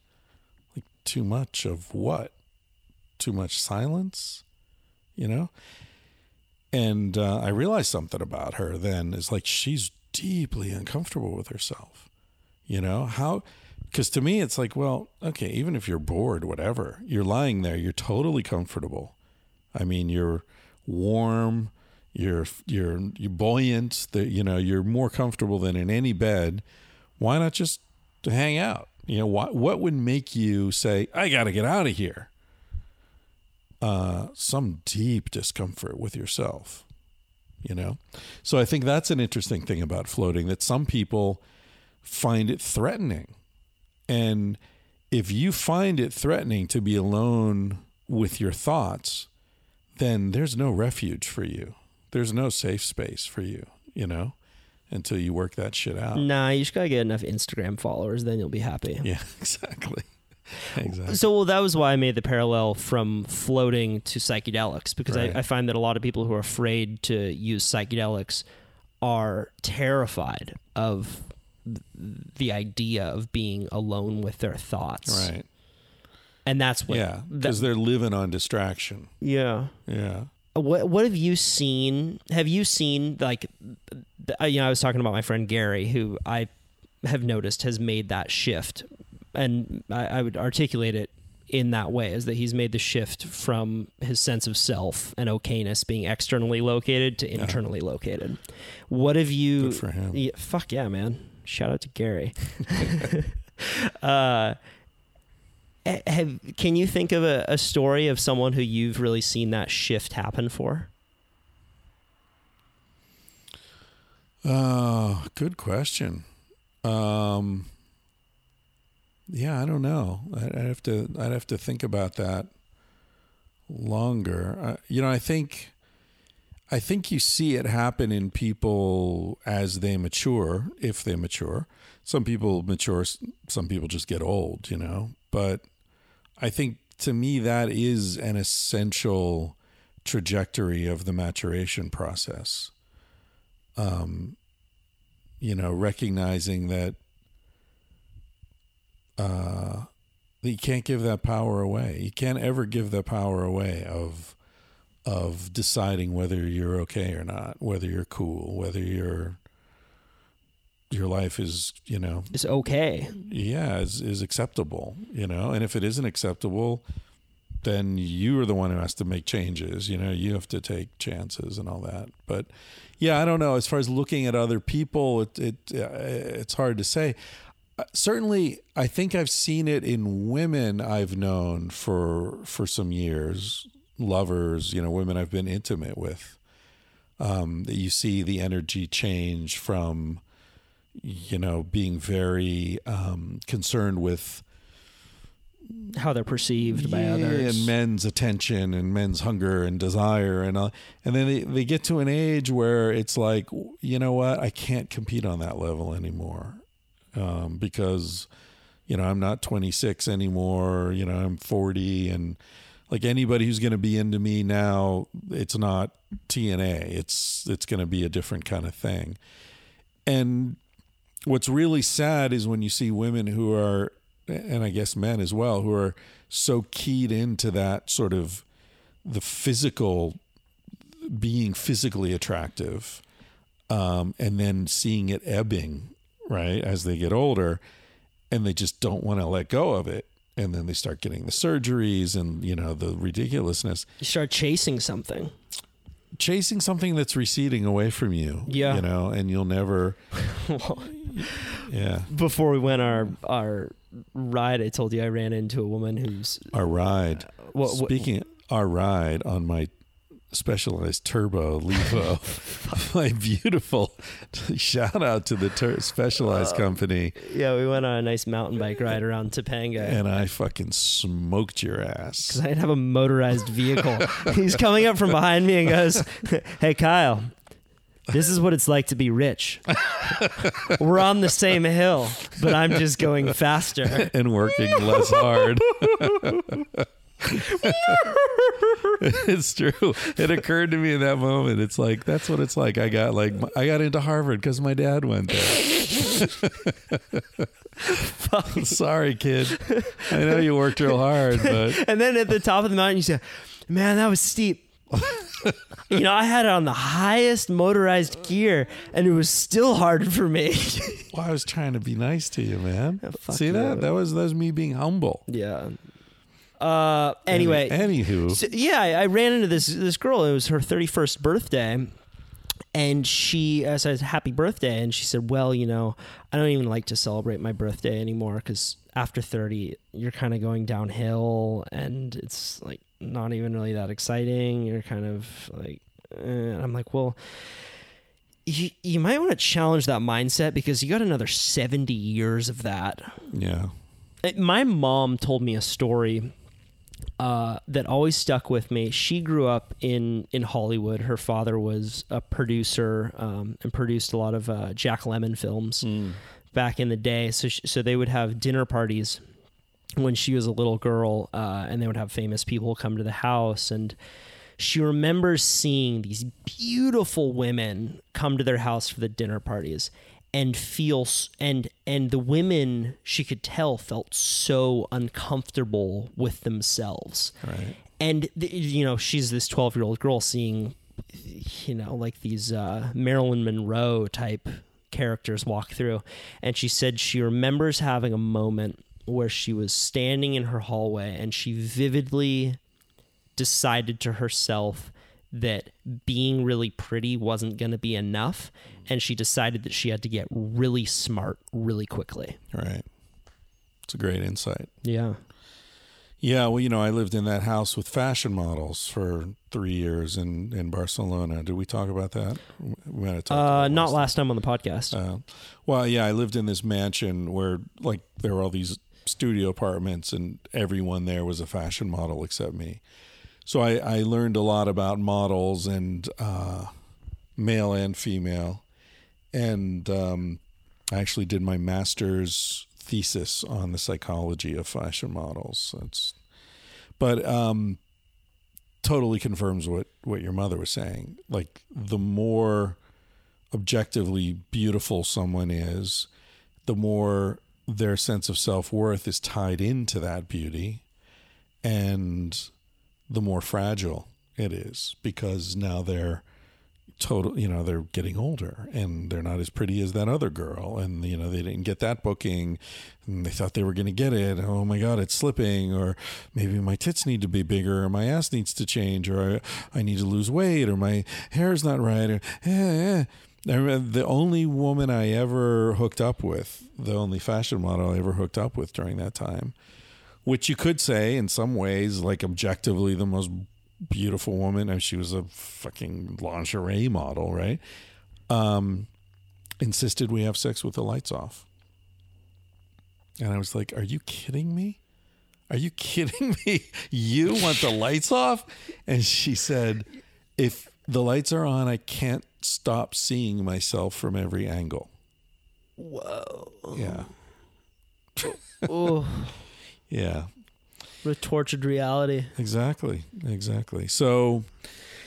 Like, too much of what? Too much silence? You know? And uh, I realized something about her then. It's like she's deeply uncomfortable with herself. You know? How? Because to me, it's like, well, okay, even if you're bored, whatever, you're lying there, you're totally comfortable. I mean, you're warm, you're you're you're buoyant. That you know you're more comfortable than in any bed. Why not just hang out? You know what? What would make you say, "I got to get out of here"? Uh, some deep discomfort with yourself. You know, so I think that's an interesting thing about floating. That some people find it threatening, and if you find it threatening to be alone with your thoughts, then there's no refuge for you. There's no safe space for you, you know, until you work that shit out. Nah, you just gotta get enough Instagram followers, then you'll be happy. (laughs) Yeah, exactly. (laughs) Exactly. So well, that was why I made the parallel from floating to psychedelics because Right. I, I find that a lot of people who are afraid to use psychedelics are terrified of the idea of being alone with their thoughts. Right. And that's what. Yeah, because they're living on distraction. yeah. Yeah. What What have you seen? Have you seen like, uh, you know, I was talking about my friend Gary, who I have noticed has made that shift, and I, I would articulate it in that way is that he's made the shift from his sense of self and okayness being externally located to internally located. What have you? Good for him. Yeah, fuck yeah, man! Shout out to Gary. (laughs) (laughs) uh, have can you think of a, a story of someone who you've really seen that shift happen for? Oh, good question. Um, yeah, I don't know. I- I'd have to. I'd have to think about that longer. Uh, you know, I think. I think you see it happen in people as they mature, if they mature. Some people mature. Some people just get old. You know, but I think to me that is an essential trajectory of the maturation process um, you know, recognizing that uh, that you can't give that power away. You can't ever give that power away of of deciding whether you're okay or not, whether you're cool, whether you're your life is, you know, It's okay. yeah, is is acceptable, you know. And if it isn't acceptable, then you are the one who has to make changes. You know, you have to take chances and all that. But yeah, I don't know. As far as looking at other people, it it uh, it's hard to say. Uh, Certainly, I think I've seen it in women I've known for for some years, lovers, you know, women I've been intimate with. Um, that you see the energy change from, you know, being very um, concerned with How they're perceived by yeah, others. and men's attention and men's hunger and desire and all, and then they, they get to an age where it's like you know what I can't compete on that level anymore um, because you know I'm not 26 anymore you know I'm 40 and like anybody who's going to be into me now it's not TNA it's it's going to be a different kind of thing. And what's really sad is when you see women who are and I guess men as well who are so keyed into that sort of the physical being physically attractive um, and then seeing it ebbing right as they get older and they just don't want to let go of it and then they start getting the surgeries and you know the ridiculousness you start chasing something. chasing something that's receding away from you Yeah. you know and you'll never (laughs) yeah Before we went our our ride, I told you I ran into a woman who's our ride uh, what, what Speaking our ride on my specialized turbo Levo, (laughs) my beautiful shout out to the tur- Uh, specialized company, yeah, we went on a nice mountain bike ride around Topanga. and I fucking smoked your ass. because I didn't have a motorized vehicle. (laughs) He's coming up from behind me and goes, (laughs) "Hey Kyle, this is what it's like to be rich. We're on the same hill, but I'm just going faster." And working less hard. (laughs) it's true. It occurred to me in that moment. It's like that's what it's like. I got like I got into Harvard because my dad went there. (laughs) Sorry, kid. I know you worked real hard, but (laughs) And then at the top of the mountain, you say, "Man, that was steep." you know, I had it on the highest motorized gear, and it was still hard for me. well, I was trying to be nice to you, man. fuck See you. that? That was that was me being humble. yeah. Uh. Anyway, Any- anywho, So, yeah, I, I ran into this this girl. It was her thirty first birthday, and she I said happy birthday, and she said, "Well, you know, I don't even like to celebrate my birthday anymore because after thirty, you're kind of going downhill, and it's like not even really that exciting. You're kind of like." Eh. And I'm like, well, you, you might want to challenge that mindset because you got another 70 years of that. yeah. It- my mom told me a story uh, that always stuck with me. She grew up in in Hollywood. Her father was a producer um, and produced a lot of uh, Jack Lemmon films back in the day. So sh so they would have dinner parties when she was a little girl, uh, and they would have famous people come to the house and. She remembers seeing these beautiful women come to their house for the dinner parties and feel and and the women she could tell felt so uncomfortable with themselves Right. and th- you know she's this 12 year old girl seeing you know like these uh, marilyn monroe type characters walk through. And she said she remembers having a moment where she was standing in her hallway and she vividly decided to herself that being really pretty wasn't going to be enough and she decided that she had to get really smart really quickly. Right. It's a great insight. Yeah. Yeah, well, you know, I lived in that house with fashion models for three years in, in Barcelona. Did we talk about that? We might have talked Uh, not last last time on the podcast. Uh, well, yeah, I lived in this mansion where like there were all these studio apartments, and everyone there was a fashion model except me. So I, I learned a lot about models and uh, male and female, and um, I actually did my master's thesis on the psychology of fashion models. That's, but um, totally confirms what what your mother was saying. Like the more objectively beautiful someone is, the more their sense of self worth is tied into that beauty, and the more fragile it is because now they're total you know they're getting older and they're not as pretty as that other girl and you know they didn't get that booking and they thought they were going to get it oh my god it's slipping or maybe my tits need to be bigger or my ass needs to change or i, I need to lose weight or my hair's not right or eh, eh. I remember the only woman I ever hooked up with, the only fashion model I ever hooked up with during that time, which you could say in some ways, like objectively the most beautiful woman. and She was a fucking lingerie model, right? Um, insisted we have sex with the lights off. And I was like, Are you kidding me? Are you kidding me? You want the lights off? And she said, If the lights are on, I can't stop seeing myself from every angle. Whoa. Yeah. (laughs) oh, Yeah. what a tortured reality. Exactly. Exactly. So,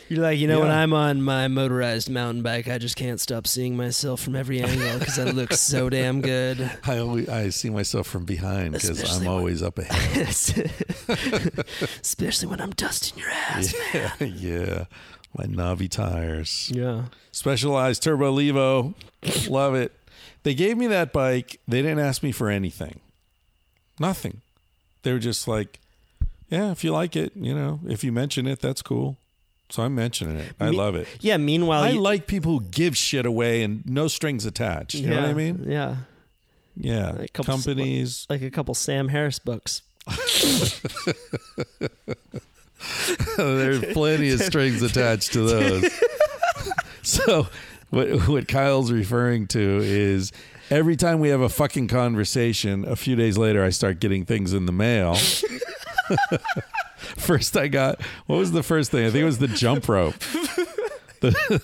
You're like, you know, when I'm on my motorized mountain bike, I just can't stop seeing myself from every angle because I look so (laughs) damn good. I always I see myself from behind because I'm when- always up ahead. (laughs) Especially when I'm dusting your ass. yeah, (laughs) yeah. My Navi tires. Yeah. Specialized Turbo Levo. Love it. They gave me that bike. They didn't ask me for anything. Nothing. They were just like, yeah, if you like it, you know, if you mention it, that's cool. So I'm mentioning it. I Me- love it. Yeah. Meanwhile, I you- like people who give shit away and no strings attached. You know what I mean? Yeah. Yeah. A couple Companies. Like a couple Sam Harris books. (laughs) There's plenty of strings attached to those. (laughs) (laughs) so, what what Kyle's referring to is every time we have a fucking conversation, a few days later, I start getting things in the mail. (laughs) first, I got what was the first thing? I think it was the jump rope. The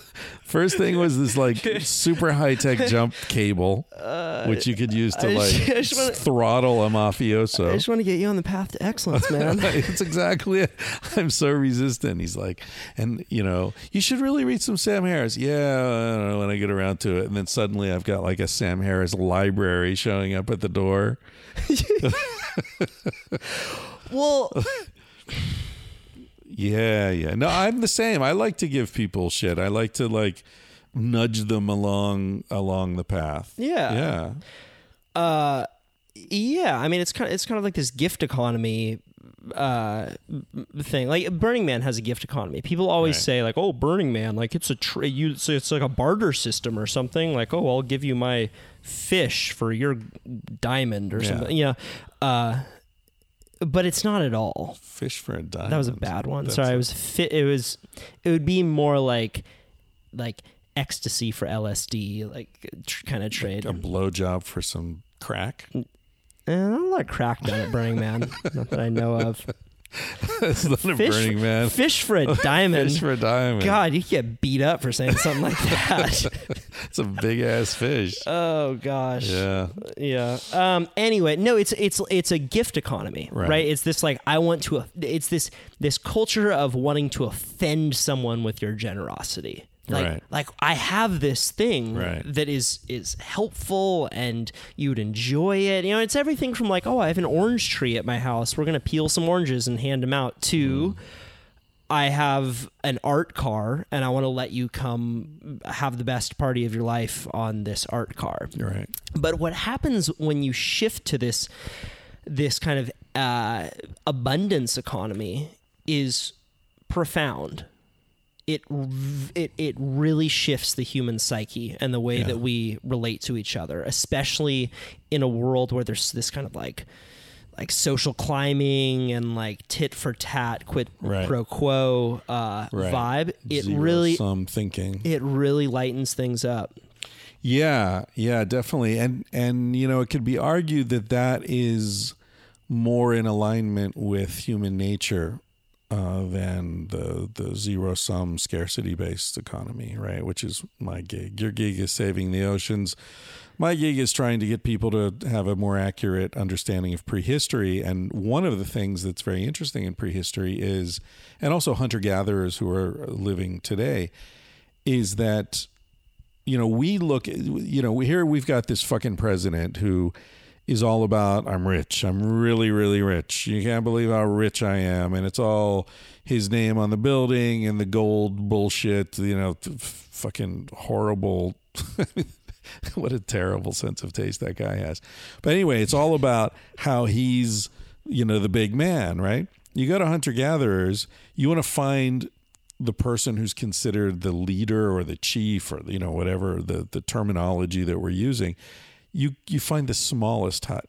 first thing was this like (laughs) super high tech jump cable, uh, which you could use to I like (laughs) just- wanna- throttle a mafioso. I just want to get you on the path to excellence, man. (laughs) It's exactly it. I'm so resistant. He's like, and you know, you should really read some Sam Harris. Yeah, I don't know when I get around to it. And then suddenly I've got like a Sam Harris library showing up at the door. well, Yeah, yeah. No, I'm the same. I like to give people shit. I like to like nudge them along along the path. Yeah. Yeah. uh, yeah. I mean, it's kind of it's kind of like this gift economy uh thing like burning man has a gift economy people always Right. say like oh burning man like it's a tra- you it's, it's like a barter system or something like oh i'll give you my fish for your diamond or Yeah. something you know uh but it's not at all Fish for a diamond. that was a bad one That's sorry it was fit it was it would be more like like ecstasy for lsd like tr- kind of trade a blowjob for some crack. Eh, not a lot of crack done at Burning Man, not that I know of. That's not a Fish, Burning Man. fish for a diamond. (laughs) Fish for a diamond. God, you get beat up for saying something like that. (laughs) It's a big ass fish. (laughs) oh gosh. Yeah. Yeah. Um. Anyway, no, it's it's it's a gift economy, Right. right? It's this like I want to. It's this this culture of wanting to offend someone with your generosity. Like, Right. like I have this thing Right. that is is helpful and you'd enjoy it. You know, it's everything from like, oh, I have an orange tree at my house. We're gonna peel some oranges and hand them out to. Mm. I have an art car and I want to let you come have the best party of your life on this art car. Right. But what happens when you shift to this this kind of uh, abundance economy is profound. It it it really shifts the human psyche and the way Yeah. that we relate to each other, especially in a world where there's this kind of like like social climbing and like tit for tat, quid Right. pro quo uh, Right. vibe. It Zero really sum thinking. it really lightens things up. Yeah, yeah, definitely. And and you know, it could be argued that that is more in alignment with human nature uh, than the the zero sum scarcity based economy, right? Which is my gig. Your gig is saving the oceans. My gig is trying to get people to have a more accurate understanding of prehistory. And one of the things that's very interesting in prehistory is, and also hunter gatherers who are living today, is that you know, we look, you know, here we've got this fucking president who is all about, I'm rich. I'm really, really rich. You can't believe how rich I am. And it's all his name on the building and the gold bullshit, you know, f- fucking horrible. (laughs) what a terrible sense of taste that guy has. But anyway, it's all about how he's, you know, the big man, right? You go to hunter gatherers, you want to find the person who's considered the leader or the chief or you know whatever the the terminology that we're using you you find the smallest hut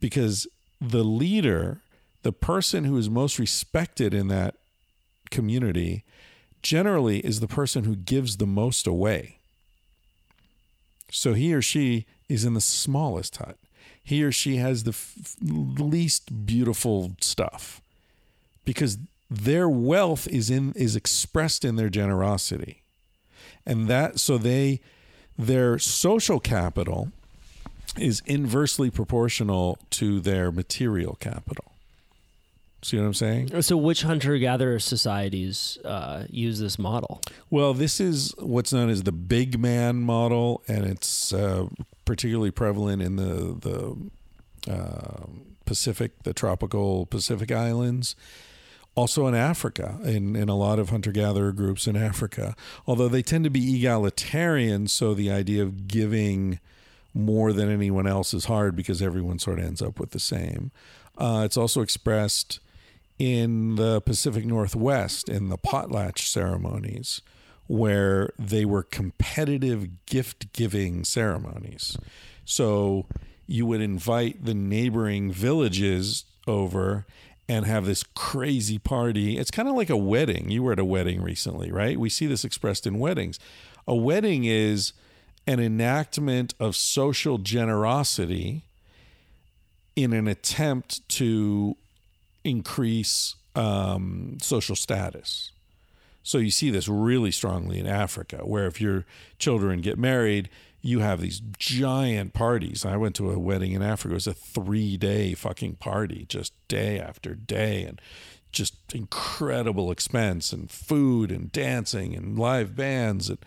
because the leader the person who is most respected in that community generally is the person who gives the most away. So he or she is in the smallest hut. He or she has the f- least beautiful stuff because their wealth is in is expressed in their generosity. And that so they their social capital is inversely proportional to their material capital. See what i'm saying? So, which hunter gatherer societies uh, use this model? well this is what's known as the big man model and it's uh, particularly prevalent in the the uh, pacific the tropical pacific islands also in Africa, in, in a lot of hunter gatherer groups in Africa, although they tend to be egalitarian. So the idea of giving more than anyone else is hard because everyone sort of ends up with the same. Uh, it's also expressed in the Pacific Northwest in the potlatch ceremonies, where they were competitive gift giving ceremonies. So you would invite the neighboring villages over and have this crazy party. It's kind of like a wedding. You were at a wedding recently, right? We see this expressed in weddings. A wedding is an enactment of social generosity in an attempt to increase um, social status. So you see this really strongly in Africa, where if your children get married, you have these giant parties. I went to a wedding in Africa. It was a three day fucking party, just day after day, and just incredible expense and food and dancing and live bands and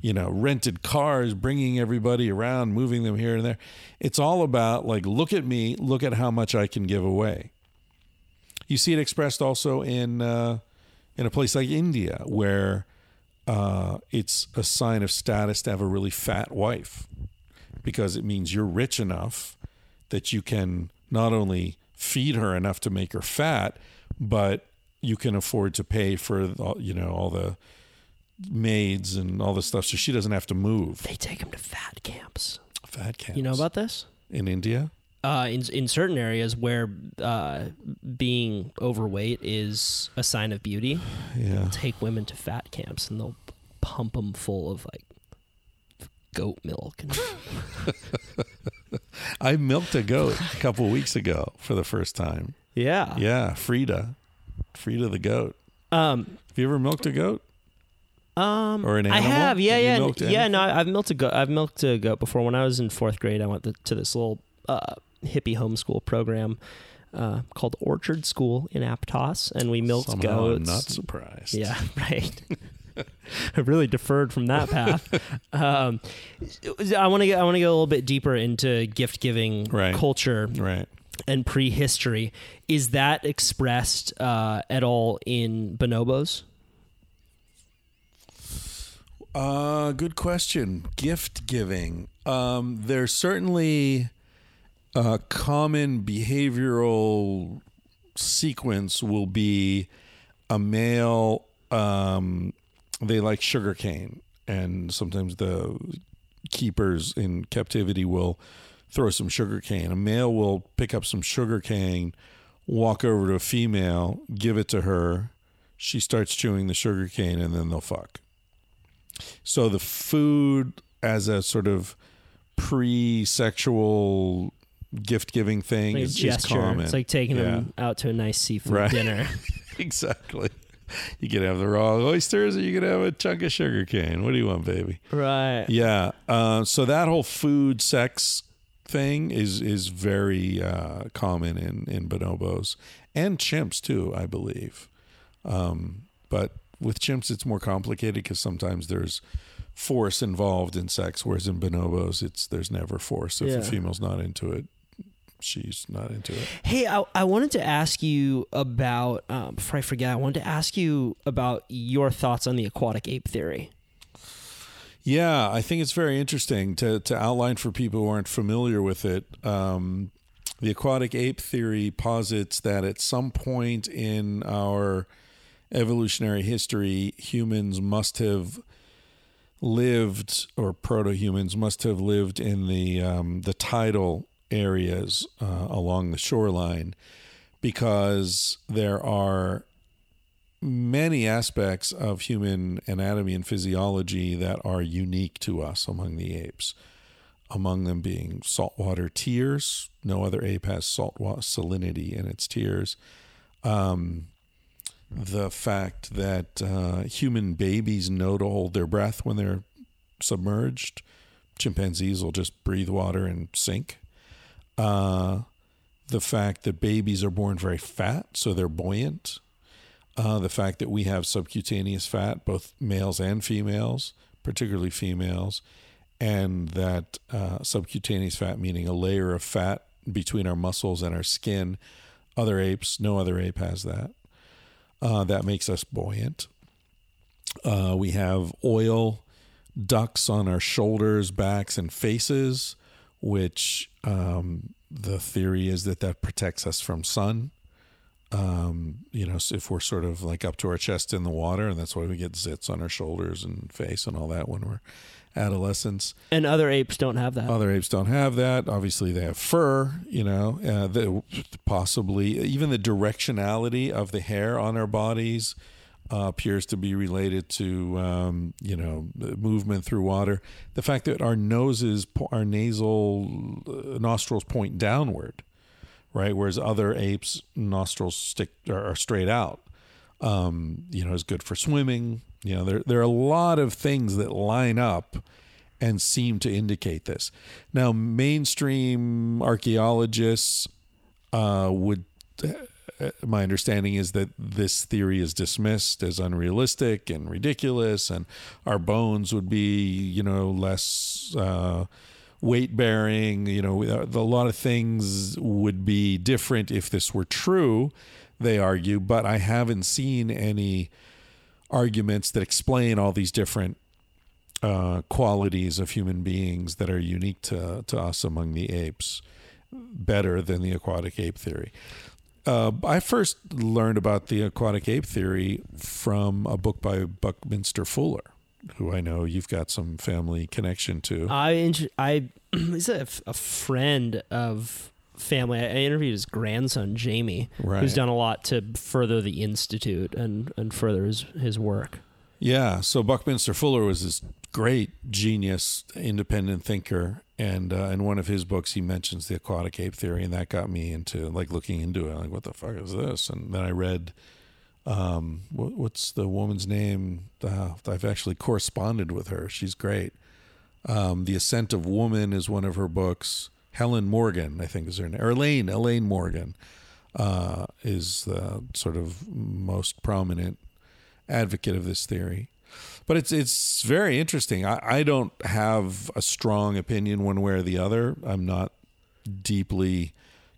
you know rented cars bringing everybody around moving them here and there it's all about like look at me look at how much i can give away you see it expressed also in uh, in a place like india where uh, it's a sign of status to have a really fat wife because it means you're rich enough that you can not only feed her enough to make her fat, but you can afford to pay for the- you know all the maids and all the stuff, so she doesn't have to move. They take them to fat camps. Fat camps. You know about this? in India? Uh, in in certain areas where uh, being overweight is a sign of beauty, Yeah. take women to fat camps and they'll pump them full of like goat milk. (laughs) I milked a goat a couple weeks ago for the first time. yeah, Yeah, Frida, Frida the goat. Um, Have you ever milked a goat? um, Or an animal? I have, yeah, Have yeah, yeah. anything? No, I've milked a goat. I've milked a goat before. When I was in fourth grade, I went to, to this little uh, hippie homeschool program uh, called Orchard School in Aptos, and we milked Somehow I'm goats. not surprised. Yeah, (laughs) right. (laughs) I really deferred from that path. um, I want to get I want to go a little bit deeper into gift giving Right. culture Right. and prehistory. Is that expressed uh, at all in bonobos? Uh, good question. Gift giving. Um, there's certainly a common behavioral sequence will be a male. Um, they like sugarcane, and sometimes the keepers in captivity will throw some sugarcane. A male will pick up some sugarcane, walk over to a female, give it to her. She starts chewing the sugarcane, and then they'll fuck. So the food as a sort of pre-sexual gift-giving thing Like is, is common. It's like taking Yeah. them out to a nice seafood Right. dinner. (laughs) exactly. You can have the raw oysters, or you can have a chunk of sugar cane. What do you want, baby? right. Yeah. Uh, so that whole food sex thing is is very uh, common in in bonobos and chimps too, I believe. Um, but with chimps, it's more complicated because sometimes there's force involved in sex, whereas in bonobos, it's there's never force. If Yeah. a female's not into it, she's not into it. Hey, I, I wanted to ask you about, um, before I forget, I wanted to ask you about your thoughts on the aquatic ape theory. Yeah, I think it's very interesting to to outline for people who aren't familiar with it. Um, the aquatic ape theory posits that at some point in our evolutionary history, humans must have lived, or proto humans must have lived in the um, the tidal areas uh, along the shoreline, because there are many aspects of human anatomy and physiology that are unique to us among the apes. Among them being saltwater tears. No other ape has saltwater salinity in its tears. Um, the fact that uh, human babies know to hold their breath when they're submerged. Chimpanzees will just breathe water and sink. Uh, the fact that babies are born very fat, so they're buoyant uh, the fact that we have subcutaneous fat, both males and females, particularly females, and that uh, subcutaneous fat, meaning a layer of fat between our muscles and our skin, other apes, no other ape has that. Uh, that makes us buoyant. Uh, we have oil ducts on our shoulders, backs, and faces, which um, the theory is that that protects us from sun um, you know, if we're sort of like up to our chest in the water, and that's why we get zits on our shoulders and face and all that when we're adolescents. And other apes don't have that. Other apes don't have that. Obviously, they have fur. You know, uh, the, possibly even the directionality of the hair on our bodies uh, appears to be related to um, you know movement through water. The fact that our noses, our nasal uh, nostrils point downward right? Whereas other apes' nostrils stick are, straight out. Um, you know, is good for swimming. You know, there there are a lot of things that line up and seem to indicate this. Now, mainstream archaeologists uh, would. Uh, My understanding is that this theory is dismissed as unrealistic and ridiculous, and our bones would be, you know, less uh, weight bearing. You know, a lot of things would be different if this were true, they argue, but I haven't seen any arguments that explain all these different uh, qualities of human beings that are unique to, to us among the apes better than the aquatic ape theory. Uh, I first learned about the aquatic ape theory from a book by Buckminster Fuller, who I know you've got some family connection to. I I (clears throat) he's a, a friend of family. I interviewed his grandson Jamie, Right. who's done a lot to further the institute and and further his his work. Yeah, so Buckminster Fuller was this great genius, independent thinker, and uh, in one of his books he mentions the aquatic ape theory, and that got me into like looking into it. Like, what the fuck is this? And then I read, um, what, what's the woman's name? Uh, I've actually corresponded with her. She's great. Um, the Ascent of Woman is one of her books. Helen Morgan, I think, is her name. Or Elaine, Elaine Morgan uh, is the sort of most prominent advocate of this theory. But it's it's very interesting. I, I don't have a strong opinion one way or the other. I'm not deeply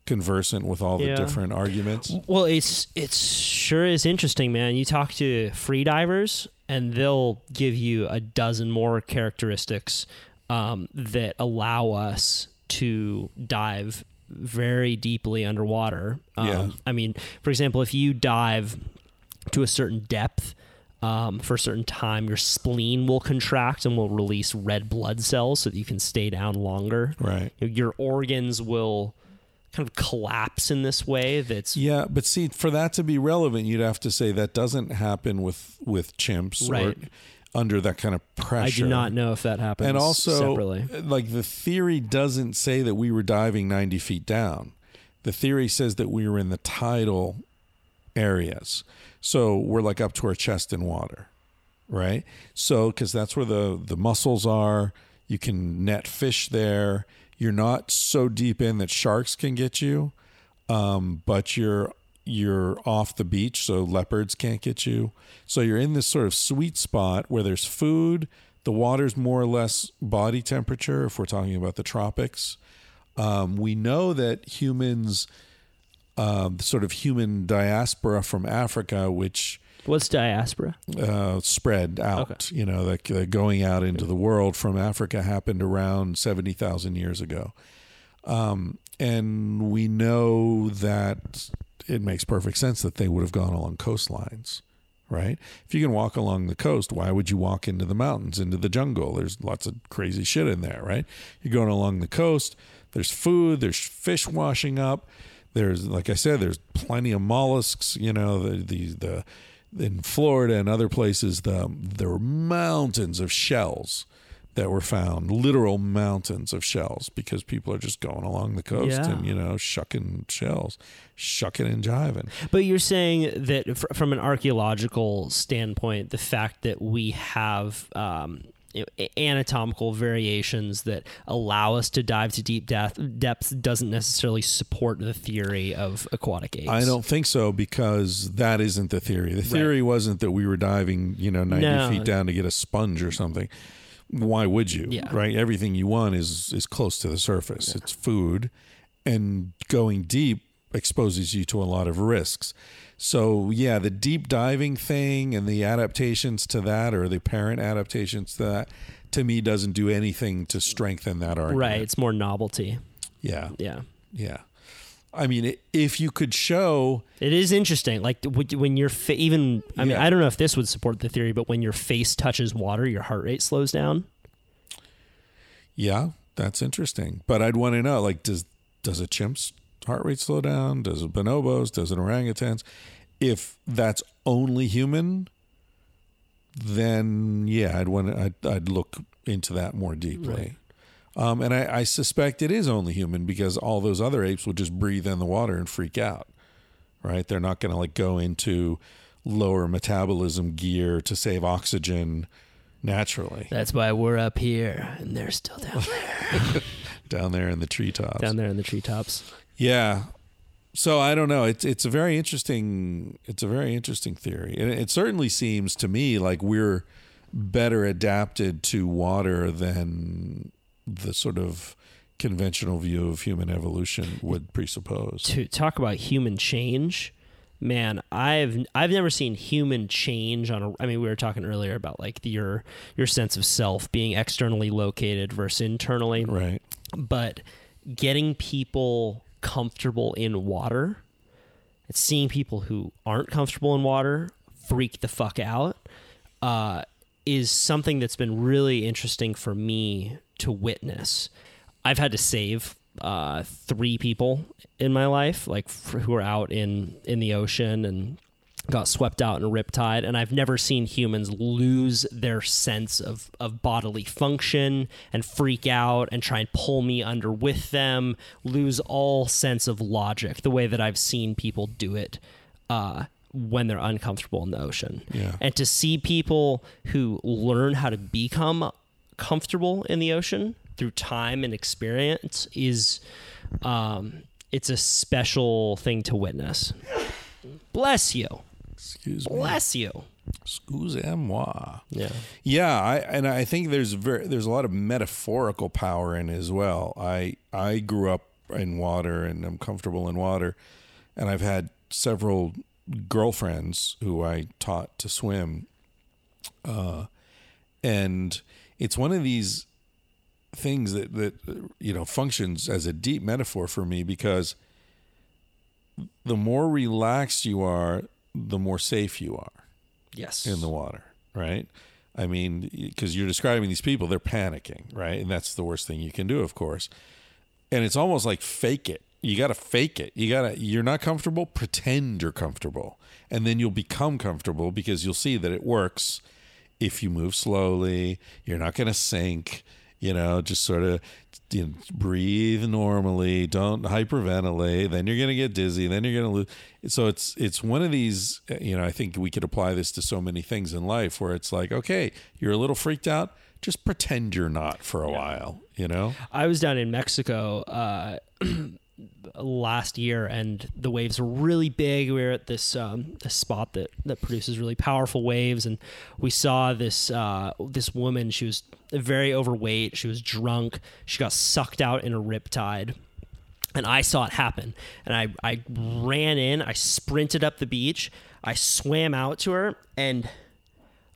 conversant with all the different arguments. Well, it's it's sure is interesting, man. You talk to free divers, and they'll give you a dozen more characteristics um, that allow us to dive very deeply underwater. Um, Yeah. I mean, for example, if you dive to a certain depth. Um, for a certain time, your spleen will contract and will release red blood cells so that you can stay down longer. Right. Your organs will kind of collapse in this way. That's Yeah, but see, for that to be relevant, you'd have to say that doesn't happen with with chimps Right. or under that kind of pressure. I do not know if that happens. And also, separately. like the theory doesn't say that we were diving 90 feet down. The theory says that we were in the tidal areas. So we're like up to our chest in water, right? So, because that's where the, the mussels are, you can net fish there. You're not so deep in that sharks can get you, um, but you're you're off the beach, so leopards can't get you. So you're in this sort of sweet spot where there's food. The water's more or less body temperature if we're talking about the tropics. Um, we know that humans, the sort of human diaspora from Africa, which What's diaspora? uh, spread out. You know, the, the going out into the world from Africa happened around 70,000 years ago. Um, and we know that it makes perfect sense that they would have gone along coastlines, right? If you can walk along the coast, why would you walk into the mountains, into the jungle? There's lots of crazy shit in there, right? You're going along the coast, there's food, there's fish washing up. There's, like I said, there's plenty of mollusks, you know, the, the, the, in Florida and other places, the, there were mountains of shells that were found, literal mountains of shells, because people are just going along the coast Yeah. and you know shucking shells, shucking and jiving. But you're saying that fr- from an archaeological standpoint, the fact that we have um, you know, a- anatomical variations that allow us to dive to deep depth, depths doesn't necessarily support the theory of aquatic apes. I don't think so because that isn't the theory. The theory wasn't that we were diving, you know, ninety No. feet down to get a sponge or something. Why would you? Yeah. Right. Everything you want is is close to the surface. It's food, and going deep exposes you to a lot of risks. So yeah, the deep diving thing and the adaptations to that, or the parent adaptations to that, to me doesn't do anything to strengthen that argument. Right. It's more novelty. Yeah. Yeah. Yeah. I mean, if you could show It is interesting. Like when your fa- even, I mean, Yeah. I don't know if this would support the theory, but when your face touches water, your heart rate slows down. Yeah, that's interesting. But I'd want to know, like, does does a chimp's heart rate slow down? Does it bonobos? Does it orangutans? If that's only human, then yeah, I'd want to, I'd, I'd look into that more deeply. Um, and I, I suspect it is only human because all those other apes would just breathe in the water and freak out, right? They're not going to like go into lower metabolism gear to save oxygen naturally That's why we're up here and they're still down there, (laughs) down there in the treetops. down there in the treetops. Yeah. So I don't know. It's it's a very interesting it's a very interesting theory. And it certainly seems to me like we're better adapted to water than the sort of conventional view of human evolution would presuppose. to talk about human change man i've i've never seen human change on a i mean we were talking earlier about like your your sense of self being externally located versus internally Right. but getting people comfortable in water seeing people who aren't comfortable in water freak the fuck out uh, is something that's been really interesting for me to witness. I've had to save uh, three people in my life, like f who are out in in the ocean and got swept out in a riptide, and I've never seen humans lose their sense of of bodily function and freak out and try and pull me under with them, lose all sense of logic the way that I've seen people do it. Uh, when they're uncomfortable in the ocean. Yeah. And to see people who learn how to become comfortable in the ocean through time and experience is um, it's a special thing to witness. Bless you. Excuse me. Bless you. Excusez-moi. Yeah. Yeah, I and I think there's very there's a lot of metaphorical power in it as well. I I grew up in water and I'm comfortable in water. And I've had several girlfriends who I taught to swim. Uh, and it's one of these things that, that, you know, functions as a deep metaphor for me because the more relaxed you are, the more safe you are Yes. in the water, right? I mean, because you're describing these people, they're panicking, right? And that's the worst thing you can do, of course. And it's almost like fake it. You got to fake it. You got to, you're not comfortable, pretend you're comfortable. And then you'll become comfortable because you'll see that it works if you move slowly. You're not going to sink, you know, just sort of you know, breathe normally. Don't hyperventilate. Then you're going to get dizzy. Then you're going to lose. So it's, it's one of these, you know, I think we could apply this to so many things in life where it's like, okay, you're a little freaked out. Just pretend you're not for a while, you know? I was down in Mexico uh, (clears throat) last year, and the waves were really big. We were at this um, this spot that that produces really powerful waves, and we saw this uh, this woman. She was very overweight. She was drunk. She got sucked out in a riptide. And I saw it happen. And I, I ran in, I sprinted up the beach, I swam out to her, and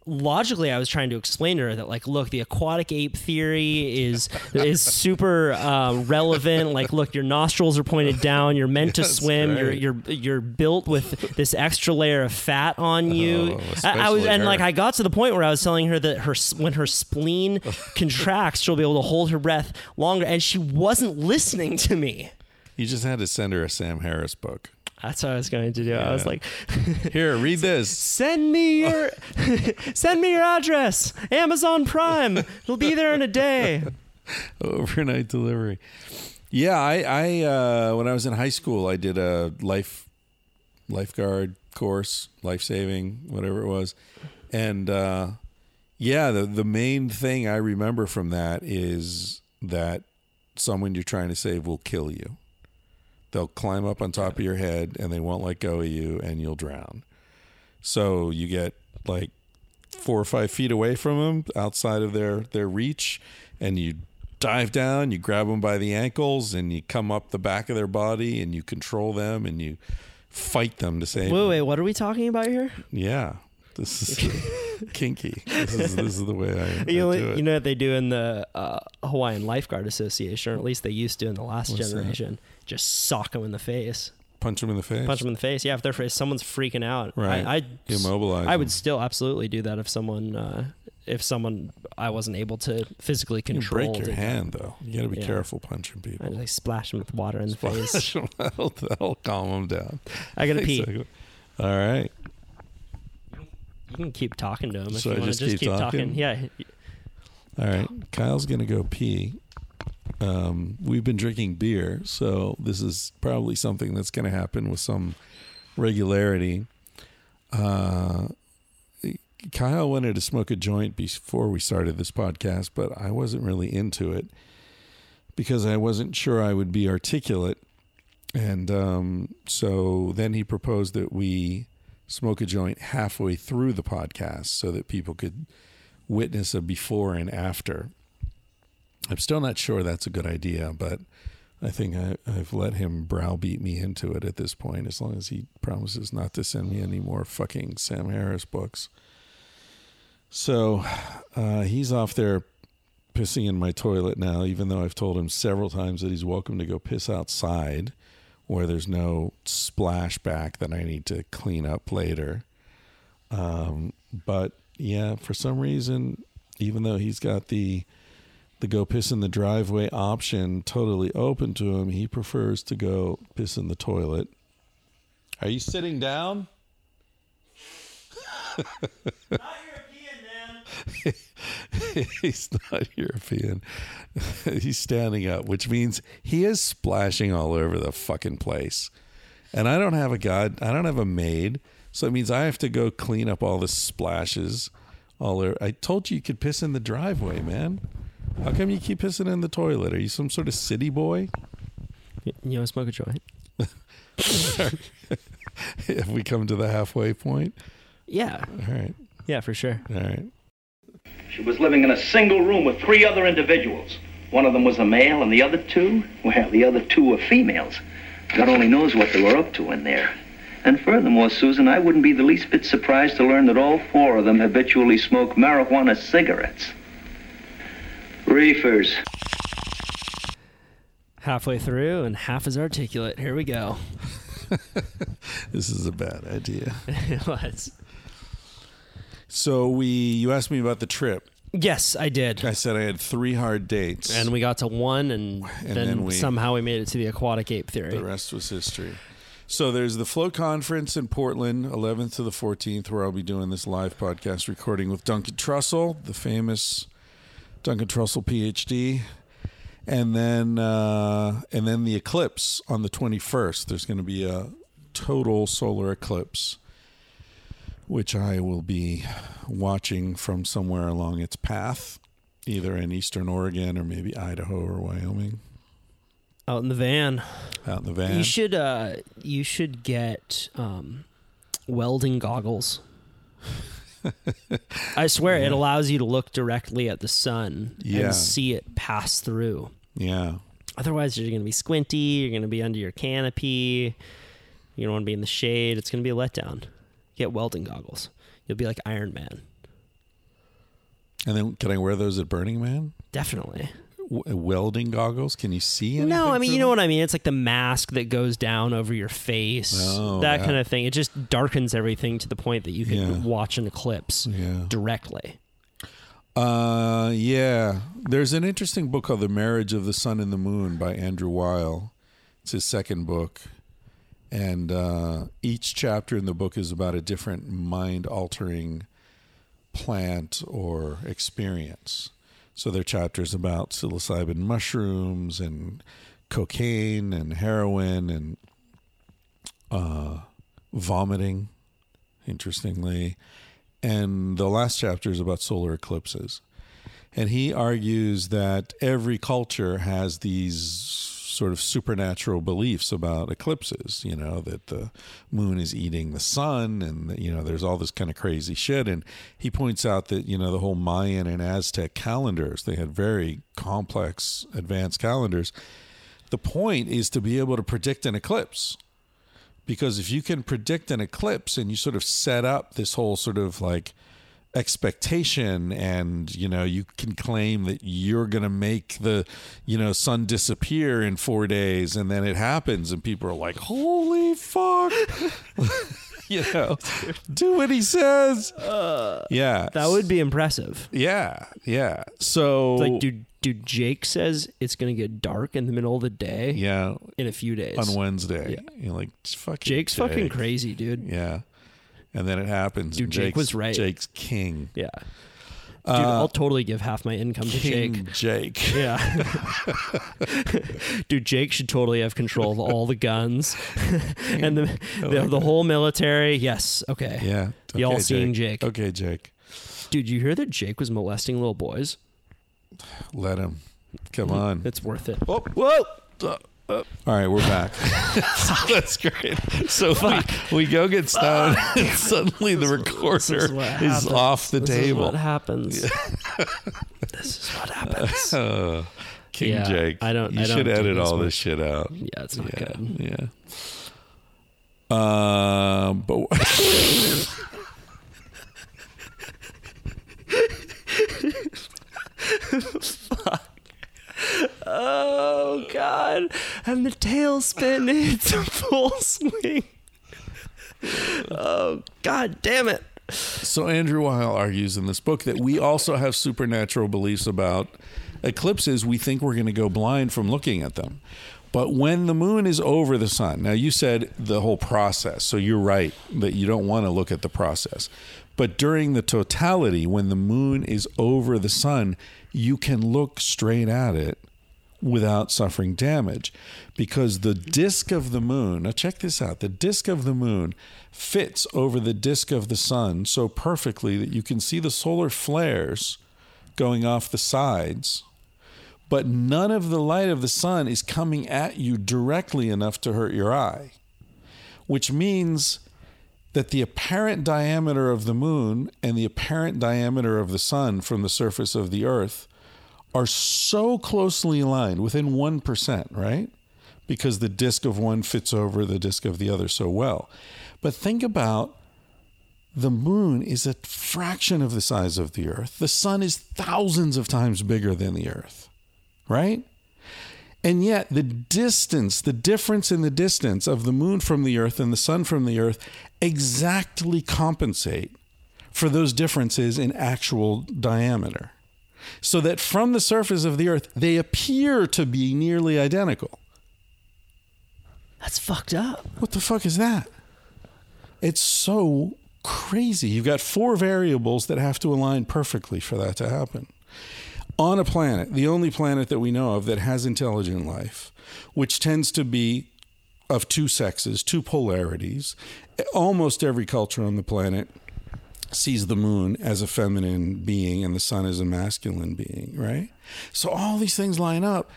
logically I was trying to explain to her that like look the aquatic ape theory is is (laughs) super uh, relevant. Like look your nostrils are pointed down. You're meant to (laughs) Yes, swim. You're you're you're built with this extra layer of fat on you. Oh, I, I was and like. I got to the point where I was telling her that her when her spleen (laughs) contracts she'll be able to hold her breath longer. And she wasn't listening to me. You just had to send her a Sam Harris book. That's what I was going to do I was like (laughs) Here, read this. send me your (laughs) send me your address amazon prime it'll be there in a day (laughs) Overnight delivery. Yeah, I, I uh, when I was in high school, I did a life lifeguard course, life saving, whatever it was, and uh, yeah, the the main thing I remember from that is that someone you're trying to save will kill you. They'll climb up on top of your head and they won't let go of you, and you'll drown. So you get like four or five feet away from them, outside of their their reach, and you dive down. You grab them by the ankles, and you come up the back of their body, and you control them, and you fight them to save. wait them. wait what are we talking about here Yeah, this is (laughs) kinky. This is this is the way I, I you know, do it. you know what they do in the uh, Hawaiian Lifeguard Association, or at least they used to in the last What's that? Just sock them in the face, Punch them in the face. punch them in the face. Yeah, if they're if someone's freaking out, Right. I, I Immobilize. I would them. still absolutely do that if someone uh, if someone I wasn't able to physically control. You break your hand though. You got to be Yeah. careful punching people. I like splash them with water in the face. (laughs) that'll, that'll calm them down. I gotta pee. All right. You can keep talking to him if So you I want to just keep keep talking. talking? Yeah, All right. Kyle's going to go pee. Um, we've been drinking beer, so this is probably something that's going to happen with some regularity. Uh, Kyle wanted to smoke a joint before we started this podcast, but I wasn't really into it because I wasn't sure I would be articulate. And um, so then he proposed that we smoke a joint halfway through the podcast so that people could witness a before and after. I'm still not sure that's a good idea, but I think I, I've let him browbeat me into it at this point, as long as he promises not to send me any more fucking Sam Harris books. So uh, he's off there pissing in my toilet now, even though I've told him several times that he's welcome to go piss outside where there's no splashback that I need to clean up later. Um, but yeah, for some reason, even though he's got the the go piss in the driveway option totally open to him, he prefers to go piss in the toilet. Are you sitting down? (laughs) He's not European. (laughs) He's standing up, which means he is splashing all over the fucking place. And I don't have a god, I don't have a maid, so it means I have to go clean up all the splashes all over. I told you you could piss in the driveway, man. How come you keep pissing in the toilet? Are you some sort of city boy? you know, smoke a joint. (laughs) if we come to the halfway point, Yeah, all right, yeah, for sure. all right. She was living in a single room with three other individuals. One of them was a male, and the other two, well, the other two were females. God only knows what they were up to in there. And furthermore, Susan, I wouldn't be the least bit surprised to learn that all four of them habitually smoke marijuana cigarettes. Reefers. Halfway through, and half as articulate. Here we go. (laughs) This is a bad idea. (laughs) it was. So we, you asked me about the trip. Yes, I did. I said I had three hard dates, And we got to one, and, And then, then we- somehow we made it to the aquatic ape theory. the rest was history. So there's the Flow Conference in Portland, 11th to the 14th, where I'll be doing this live podcast recording with Duncan Trussell, the famous Duncan Trussell PhD, and then uh, and then the eclipse on the 21st. There's going to be a total solar eclipse, which I will be watching from somewhere along its path, either in eastern Oregon or maybe Idaho or Wyoming, Out in the van. out in the van. You should uh you should get um welding goggles. (laughs) I swear it allows you to look directly at the sun Yeah. and see it pass through. Yeah. Otherwise you're gonna be squinty, you're gonna be under your canopy, you don't wanna be in the shade, it's gonna be a letdown. Get welding goggles. You'll be like Iron Man. And then can I wear those at Burning Man? Definitely. W- welding goggles? Can you see anything? No, I mean, you know what I mean. It's like the mask that goes down over your face, Oh, that yeah. kind of thing. It just darkens everything to the point that you can Yeah. watch an eclipse Yeah. directly. Uh, yeah. There's an interesting book called The Marriage of the Sun and the Moon by Andrew Weil. It's his second book. And uh, each chapter in the book is about a different mind altering plant or experience. So there are chapters about psilocybin mushrooms and cocaine and heroin and uh, vomiting, interestingly. And the last chapter is about solar eclipses. And he argues that every culture has these sort of supernatural beliefs about eclipses, you know, that the moon is eating the sun and, you know, there's all this kind of crazy shit. And he points out that, you know, the whole Mayan and Aztec calendars, they had very complex, advanced calendars. The point is to be able to predict an eclipse because if you can predict an eclipse and you sort of set up this whole sort of like expectation and you know you can claim that you're going to make the you know sun disappear in 4 days and then it happens and people are like holy fuck (laughs) you know do what he says uh, yeah That would be impressive. yeah yeah so Like, dude, dude, Jake says it's gonna get dark in the middle of the day yeah in a few days. on Wednesday Yeah. you're like fucking Jake's fucking crazy, dude. Yeah. And then it happens. Dude, Jake Jake's- was right. Jake's king. Yeah. Dude, I'll totally give half my income to Jake. Uh, King Jake. (laughs) Yeah. (laughs) Dude, Jake should totally have control of all the guns (laughs) and the, the the whole military. Yes. Okay. Yeah. Y'all seeing Jake. Okay, Jake. Dude, you hear that Jake was molesting little boys? Let him. Come on. It's worth it. Oh, whoa. All right, we're back. (laughs) That's great. So we, we go get stoned, (laughs) and suddenly the recorder is what is, happens. off the table. (laughs) This is what happens. this is what happens. Uh, King Yeah, Jake. I don't- You I don't should edit all much. this shit out. Yeah, it's not yeah, good. yeah. Um, but Oh God! And the tailspin hits (laughs) a full swing. Oh God! Damn it! So Andrew Weil argues in this book that we also have supernatural beliefs about eclipses. We think we're going to go blind from looking at them. But when the moon is over the sun, now you said the whole process, so you're right that you don't want to look at the process. But during the totality, when the moon is over the sun, you can look straight at it without suffering damage because the disk of the moon now check this out the disk of the moon fits over the disk of the sun so perfectly that you can see the solar flares going off the sides but none of the light of the sun is coming at you directly enough to hurt your eye which means that the apparent diameter of the moon and the apparent diameter of the sun from the surface of the earth are so closely aligned within 1%, right? Because the disk of one fits over the disk of the other so well. But think about the moon is a fraction of the size of the earth. The sun is thousands of times bigger than the earth, right? And yet, the distance, the difference in the distance of the moon from the earth and the sun from the earth exactly compensate for those differences in actual diameter. So that from the surface of the earth, they appear to be nearly identical. That's fucked up. What the fuck is that? It's so crazy. You've got four variables that have to align perfectly for that to happen. On a planet, the only planet that we know of that has intelligent life, which tends to be of two sexes, two polarities, almost every culture on the planet sees the moon as a feminine being and the sun as a masculine being, right? So all these things line up.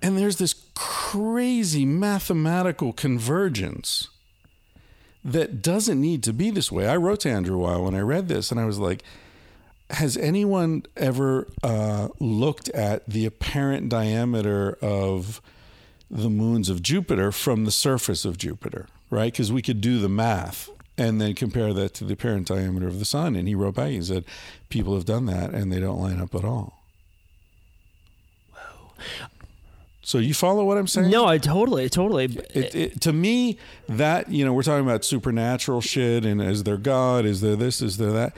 And there's this crazy mathematical convergence that doesn't need to be this way. I wrote to Andrew a while when I read this, and I was like, has anyone ever uh, looked at the apparent diameter of the moons of Jupiter from the surface of Jupiter, right? Because we could do the math and then compare that to the apparent diameter of the sun. And he wrote back, he said, people have done that and they don't line up at all. Whoa. So you follow what I'm saying? No, I totally, totally. It, it, to me, that you know, we're talking about supernatural shit, and is there God? Is there this? Is there that?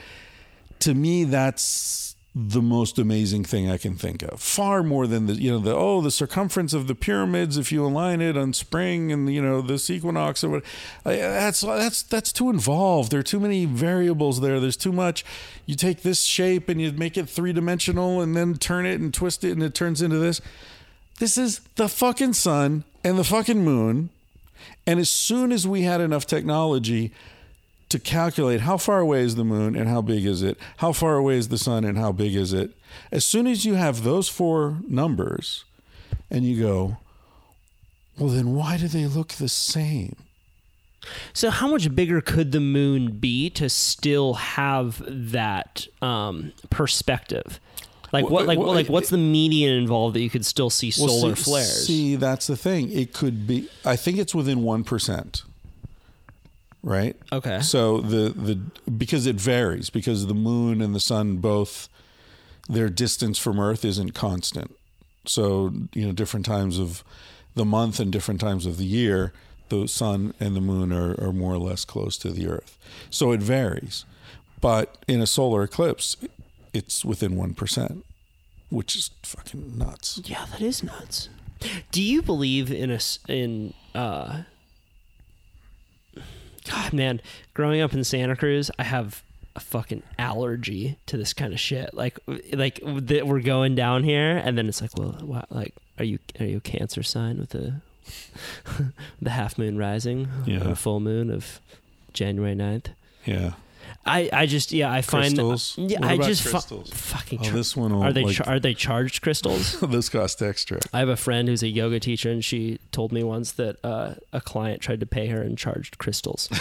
To me, that's the most amazing thing I can think of. Far more than the you know the oh the circumference of the pyramids if you align it on spring and you know this equinox or what. That's that's that's too involved. There are too many variables there. There's too much. You take this shape and you make it three dimensional, and then turn it and twist it, and it turns into this. This is the fucking sun and the fucking moon. And as soon as we had enough technology to calculate how far away is the moon and how big is it, how far away is the sun and how big is it, as soon as you have those four numbers and you go, well, then why do they look the same? So, how much bigger could the moon be to still have that um, perspective? Like what? Like well, like what's the median involved that you could still see Well, solar see, flares? See, that's the thing. It could be. I think it's within one percent. Right. Okay. So the the because it varies because the moon and the sun both their distance from Earth isn't constant. So you know different times of the month and different times of the year, the sun and the moon are, are more or less close to the Earth. So it varies. But in a solar eclipse, it's within one percent, which is fucking nuts. Yeah, that is nuts. Do you believe in a in uh God man, growing up in Santa Cruz, I have a fucking allergy to this kind of shit. Like like that we're going down here and then it's like, well, what, like are you are you a cancer sign with the (laughs) the half moon rising Yeah. full moon of January 9th? Yeah. I, I just yeah I find Crystals? yeah What I just fu- crystals? fucking Oh, tr- this one will, are they like- char- are they charged crystals (laughs) this cost extra. I have a friend who's a yoga teacher, and she told me once that uh, a client tried to pay her and charged crystals. (laughs)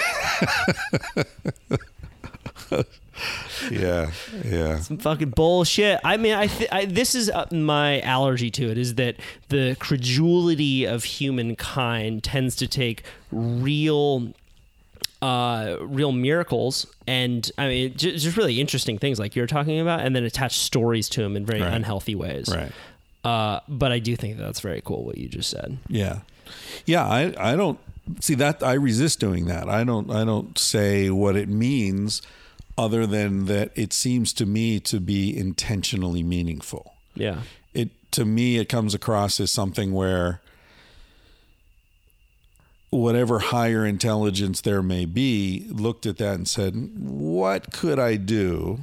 Yeah. Yeah. Some fucking bullshit. I mean, I, th- I this is uh, my allergy to it is that the credulity of humankind tends to take real. Uh, real miracles and I mean ju- just really interesting things like you're talking about, and then attach stories to them in very Right. unhealthy ways. Right. Uh, but I do think that that's very cool what you just said. Yeah. Yeah, I I don't see that I resist doing that. I don't I don't say what it means other than that it seems to me to be intentionally meaningful. Yeah. It to me it comes across as something where whatever higher intelligence there may be looked at that and said, "What could I do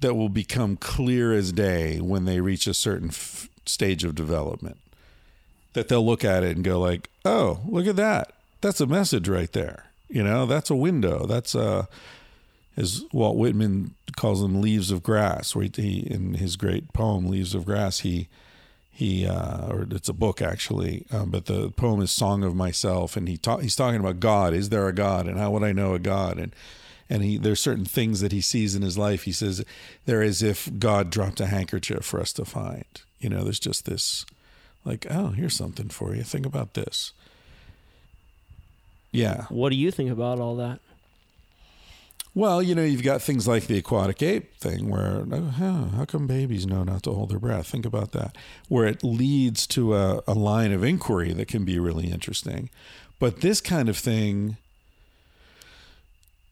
that will become clear as day when they reach a certain f- stage of development?" That they'll look at it and go like, "Oh, look at that. That's a message right there. You know, that's a window. That's a as Walt Whitman calls them leaves of grass, where he, he in his great poem "Leaves of Grass," he he uh, or it's a book actually, um, but the poem is "Song of Myself," and he ta- he's talking about God. Is there a God, and how would I know a God? And and he there's certain things that he sees in his life. He says they're as if God dropped a handkerchief for us to find. You know, there's just this, like, oh, here's something for you. Think about this. Yeah. What do you think about all that? Well, you know, you've got things like the aquatic ape thing where, oh, how come babies know not to hold their breath? Think about that. Where it leads to a, a line of inquiry that can be really interesting. But this kind of thing,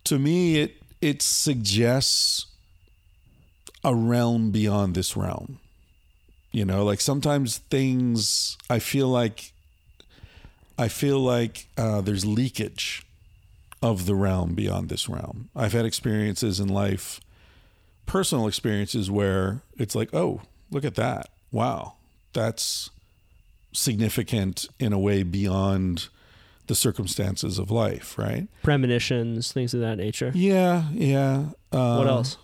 to me, it it suggests a realm beyond this realm. You know, like sometimes things I feel like I feel like uh, there's leakage of the realm beyond this realm. I've had experiences in life, personal experiences where it's like, oh, look at that. Wow, that's significant in a way beyond the circumstances of life, right? Premonitions, things of that nature. Yeah, yeah. Uh, what else?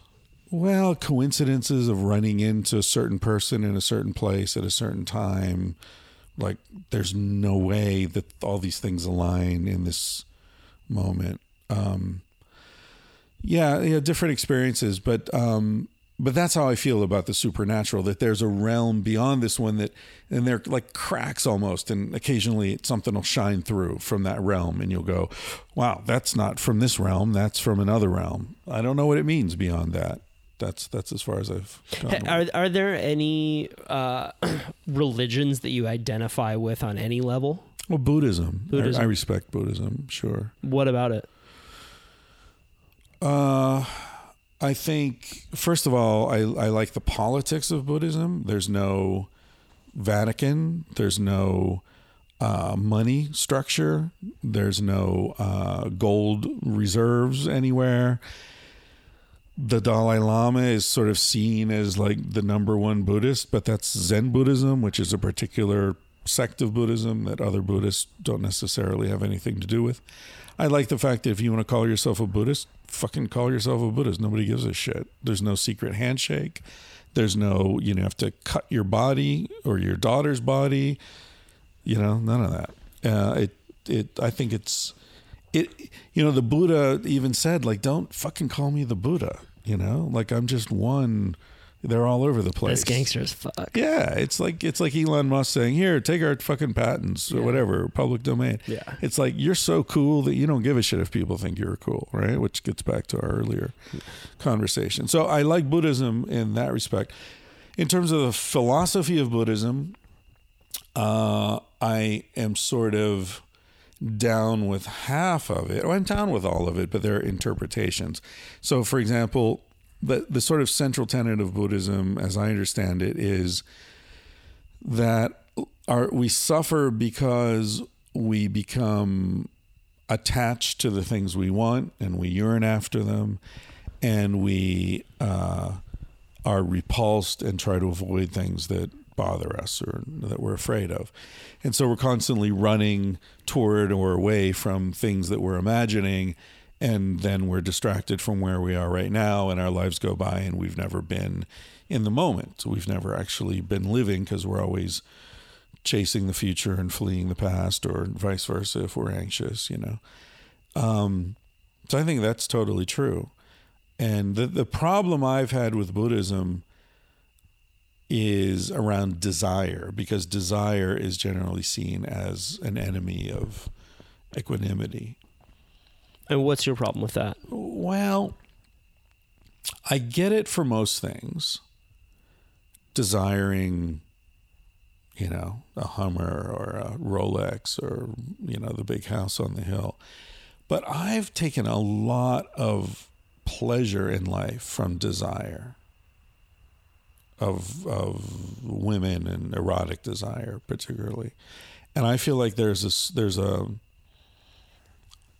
Well, coincidences of running into a certain person in a certain place at a certain time. Like, there's no way that all these things align in this moment. Um, yeah, yeah, different experiences, but um, but that's how I feel about the supernatural. That there's a realm beyond this one that, and they're like cracks almost, and occasionally something will shine through from that realm, and you'll go, "Wow, that's not from this realm. That's from another realm." I don't know what it means beyond that. That's that's as far as I've. Gone Are are there any uh, (clears throat) religions that you identify with on any level? well, Buddhism. I- Buddhism. I, respect Buddhism. Sure. What about it? Uh, I think first of all, I I like the politics of Buddhism. There's no Vatican. There's no uh, money structure. There's no uh, gold reserves anywhere. The Dalai Lama is sort of seen as like the number one Buddhist, but that's Zen Buddhism, which is a particular sect of Buddhism that other Buddhists don't necessarily have anything to do with. I like the fact that if you want to call yourself a Buddhist, fucking call yourself a Buddhist. Nobody gives a shit. There's no secret handshake. There's no, you know, have to cut your body or your daughter's body. You know, none of that. Uh, it, it, I think it's, it, you know, the Buddha even said, like, don't fucking call me the Buddha. You know, like I'm just one. They're all over the place. That's gangster as fuck. Yeah, it's like it's like Elon Musk saying, "Here, take our fucking patents or whatever, public domain." Yeah. it's like you're so cool that you don't give a shit if people think you're cool, right? Which gets back to our earlier conversation. So I like Buddhism in that respect. In terms of the philosophy of Buddhism, uh, I am sort of down with half of it. Well, I'm down with all of it, but there are interpretations. So, for example, the the sort of central tenet of Buddhism, as I understand it, is that our, we suffer because we become attached to the things we want and we yearn after them, and we uh, are repulsed and try to avoid things that bother us or that we're afraid of. And so we're constantly running toward or away from things that we're imagining. And then we're distracted from where we are right now, and our lives go by, and we've never been in the moment. We've never actually been living because we're always chasing the future and fleeing the past, or vice versa if we're anxious, you know. Um, so I think that's totally true. And the, the problem I've had with Buddhism is around desire, because desire is generally seen as an enemy of equanimity. And what's your problem with that? Well, I get it for most things. Desiring, you know, a Hummer or a Rolex or, you know, the big house on the hill. But I've taken a lot of pleasure in life from desire of of women and erotic desire particularly. And I feel like there's this there's a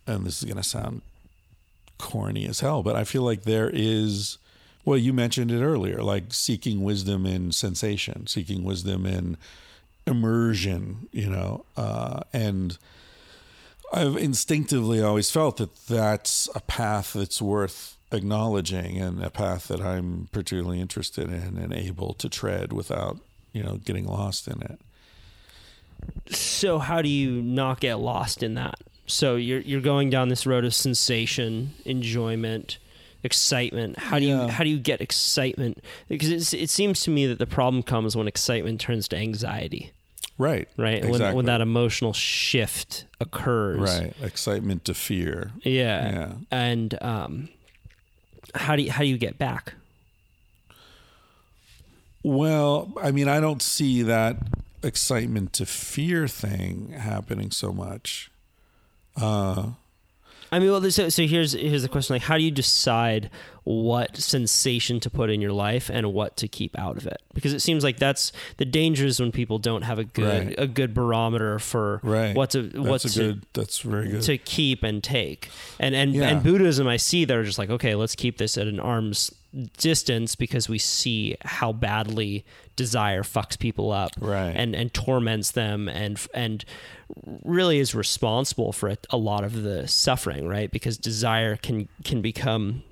and this is to sound corny as hell, but I feel like there is, well, you mentioned it earlier, like seeking wisdom in sensation, seeking wisdom in immersion, you know, uh, and I've instinctively always felt that that's a path that's worth acknowledging and a path that I'm particularly interested in and able to tread without, you know, getting lost in it. So how do you not get lost in that So you're you're going down this road of sensation, enjoyment, excitement. How do you how do you get excitement? Because it's, it seems to me that the problem comes when excitement turns to anxiety, Right. right? When Exactly. when that emotional shift occurs, right. Excitement to fear. Yeah. Yeah. And um, how do you, how do you get back? Well, I mean, I don't see that excitement to fear thing happening so much. Uh, I mean, well, so, so here's here's the question: like, how do you decide what sensation to put in your life and what to keep out of it? Because it seems like that's the danger is when people don't have a good Right. a good barometer for right. what to what a to good. That's very good. to keep and take. And and Yeah. and Buddhism, I see they're just like, okay, let's keep this at an arm's distance because we see how badly desire fucks people up, Right. And and torments them, and and really is responsible for a, a lot of the suffering, right? Because desire can can become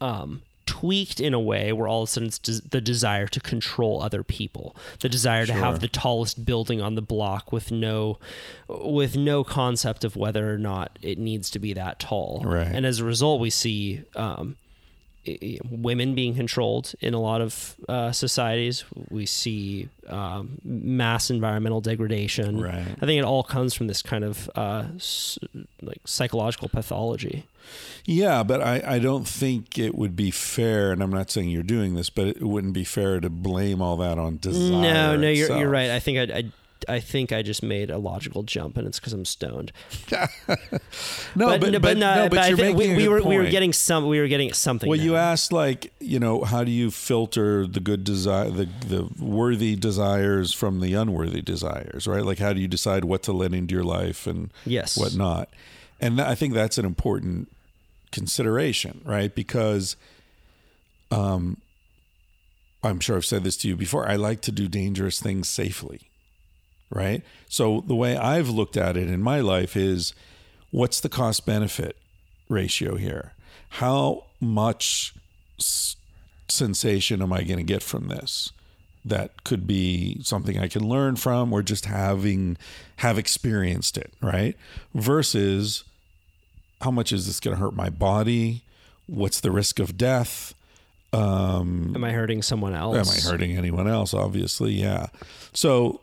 um, tweaked in a way where all of a sudden it's des- the desire to control other people, the desire to Sure. have the tallest building on the block with no with no concept of whether or not it needs to be that tall. Right. And as a result, we see um, women being controlled in a lot of uh, societies. We see um, mass environmental degradation. Right. I think it all comes from this kind of uh, s- like psychological pathology. Yeah, but I, I don't think it would be fair, and I'm not saying you're doing this, but it wouldn't be fair to blame all that on desire. No, no, you're itself. you're right. I think I, I I think I just made a logical jump, and it's because I'm stoned. (laughs) No, but, no, but, no, no, but I you're making we, we were we were getting some we were getting something. Well, you asked like, you know, how do you filter the good desire, the the worthy desires from the unworthy desires, right? Like, how do you decide what to let into your life and Yes. what not? And I think that's an important consideration, right? Because, um, I'm sure I've said this to you before. I like to do dangerous things safely, right? So the way I've looked at it in my life is, what's the cost benefit ratio here? How much s- sensation am I going to get from this? That could be something I can learn from, or just having have experienced it, right? Versus how much is this going to hurt my body? What's the risk of death? Um, Am I hurting someone else? Am I hurting anyone else? Obviously, yeah. So,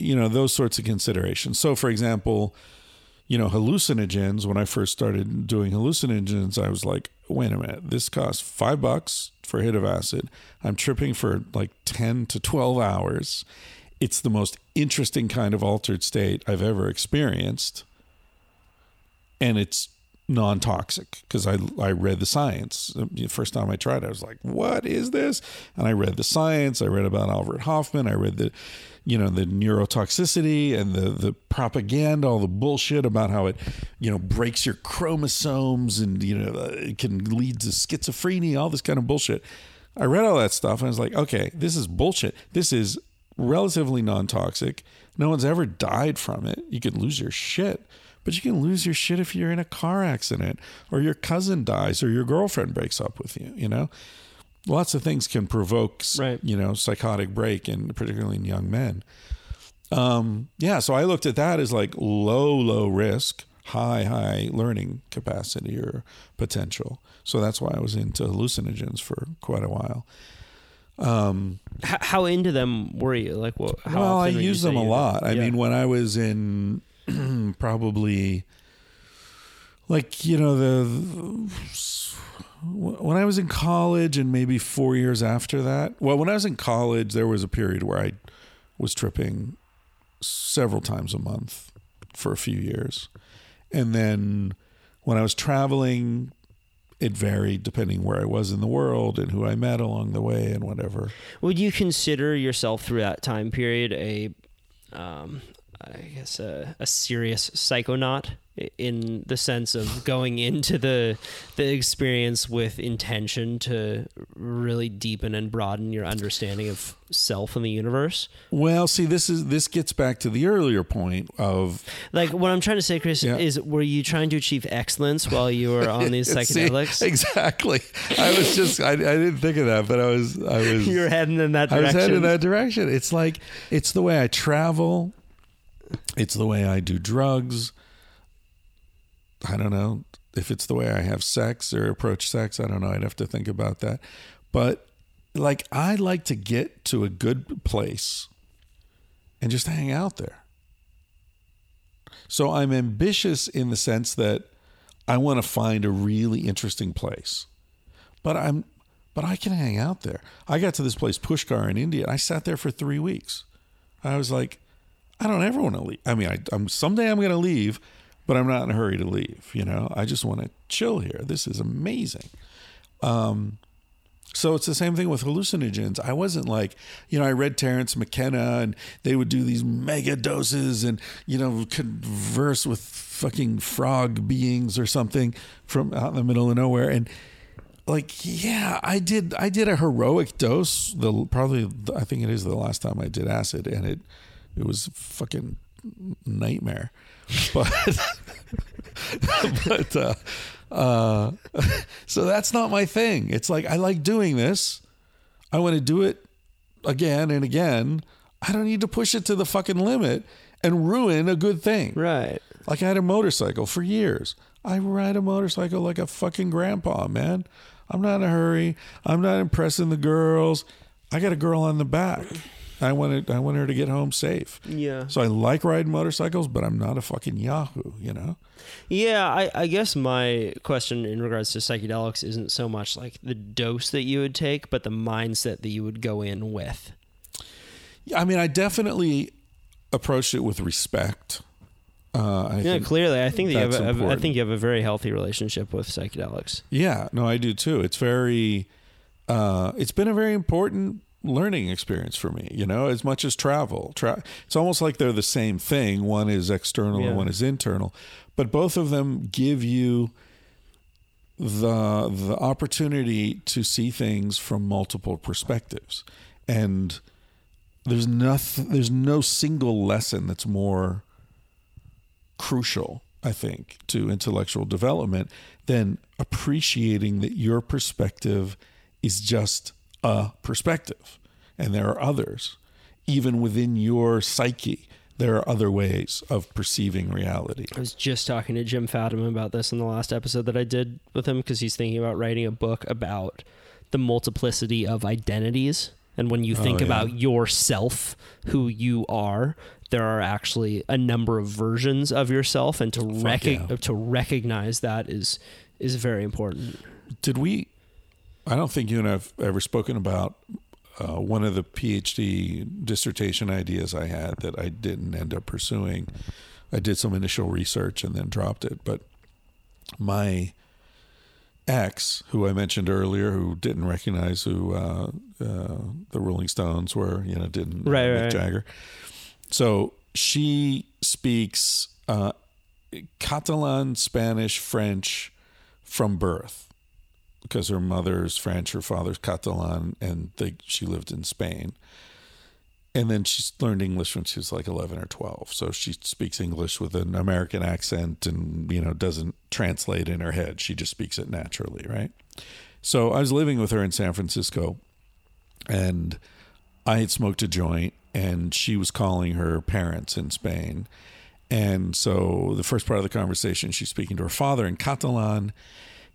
you know, those sorts of considerations. So, for example, you know, hallucinogens, when I first started doing hallucinogens, I was like, wait a minute, this costs five bucks for a hit of acid. I'm tripping for like 10 to 12 hours. It's the most interesting kind of altered state I've ever experienced. And it's non toxic because I, I read the science. The first time I tried it, I was like, what is this? And I read the science. I read about Albert Hofmann. I read the, you know, the neurotoxicity and the, the propaganda, all the bullshit about how it, you know, breaks your chromosomes and, you know, it can lead to schizophrenia, all this kind of bullshit. I read all that stuff and I was like, okay, this is bullshit. This is relatively non toxic. No one's ever died from it. You could lose your shit, but you can lose your shit if you're in a car accident or your cousin dies or your girlfriend breaks up with you, you know? Lots of things can provoke, Right. you know, psychotic break, and particularly in young men. Um, yeah, so I looked at that as like low, low risk, high, high learning capacity or potential. So that's why I was into hallucinogens for quite a while. Um, H- how into them were you? Like, what? How well, I use them a lot. I Yeah. mean, when I was in (clears throat) probably like you know the when I was in college and maybe four years after that. Well, when I was in college, there was a period where I was tripping several times a month for a few years, and then when I was traveling. It varied depending where I was in the world and who I met along the way and whatever. Would you consider yourself through that time period a, um, I guess a, a serious psychonaut in the sense of (laughs) going into the the experience with intention to really deepen and broaden your understanding of self and the universe? Well, see, this is this gets back to the earlier point of Like what I'm trying to say, Chris, Yeah. is were you trying to achieve excellence while you were on these (laughs) See, psychedelics? exactly. I was just I, I didn't think of that, but I was I (laughs) was you were heading in that direction. I was heading in that direction. It's like it's the way I travel. It's the way I do drugs. I don't know if it's the way I have sex or approach sex. I don't know. I'd have to think about that. But like, I like to get to a good place and just hang out there. So I'm ambitious in the sense that I want to find a really interesting place. But I'm but I can hang out there. I got to this place Pushkar in India. I sat there for 3 weeks. I was like I don't ever want to leave. I mean, I, I'm someday I'm going to leave, but I'm not in a hurry to leave. You know, I just want to chill here. This is amazing. Um, so it's the same thing with hallucinogens. I wasn't like, you know, I read Terence McKenna and they would do these mega doses and, you know, converse with fucking frog beings or something from out in the middle of nowhere. And like, yeah, I did, I did a heroic dose. The probably, I think it is the last time I did acid and it, it was a fucking nightmare. But, (laughs) but, uh, uh, (laughs) so that's not my thing. It's like I like doing this. I want to do it again and again. I don't need to push it to the fucking limit and ruin a good thing. Right. Like I had a motorcycle for years. I ride a motorcycle like a fucking grandpa, man. I'm not in a hurry. I'm not impressing the girls. I got a girl on the back. I want to, I want her to get home safe. Yeah. So I like riding motorcycles, but I'm not a fucking Yahoo, you know? Yeah, I, I guess my question in regards to psychedelics isn't so much like the dose that you would take, but the mindset that you would go in with. I mean, I definitely approached it with respect. Uh, I Yeah, think- clearly, I think that you have a, I think you have a very healthy relationship with psychedelics. Yeah, no, I do too. It's very, uh, it's been a very important learning experience for me. You know, as much as travel. Tra- it's almost like they're the same thing. One is external Yeah. and one is internal, but both of them give you the the opportunity to see things from multiple perspectives, and there's nothing. There's no single lesson that's more crucial, I think, to intellectual development than appreciating that your perspective is just a perspective and there are others. Even within your psyche, there are other ways of perceiving reality. I was just talking to Jim Fadiman about this in the last episode that I did with him because he's thinking about writing a book about the multiplicity of identities. And when you oh, think yeah. about yourself, who you are, there are actually a number of versions of yourself, and to rec- yeah. to recognize that is is very important. Did we? I don't think you and I've ever spoken about uh, one of the PhD dissertation ideas I had that I didn't end up pursuing. I did some initial research and then dropped it. But my ex, who I mentioned earlier, who didn't recognize who uh, uh, the Rolling Stones were, you know, didn't Right, Mick right. Jagger. So she speaks uh, Catalan, Spanish, French from birth because her mother's French, her father's Catalan, and they, she lived in Spain. And then she learned English when she was like 11 or 12. So she speaks English with an American accent and, you know, doesn't translate in her head. She just speaks it naturally, right? So I was living with her in San Francisco and I had smoked a joint and she was calling her parents in Spain. And so the first part of the conversation, she's speaking to her father in Catalan.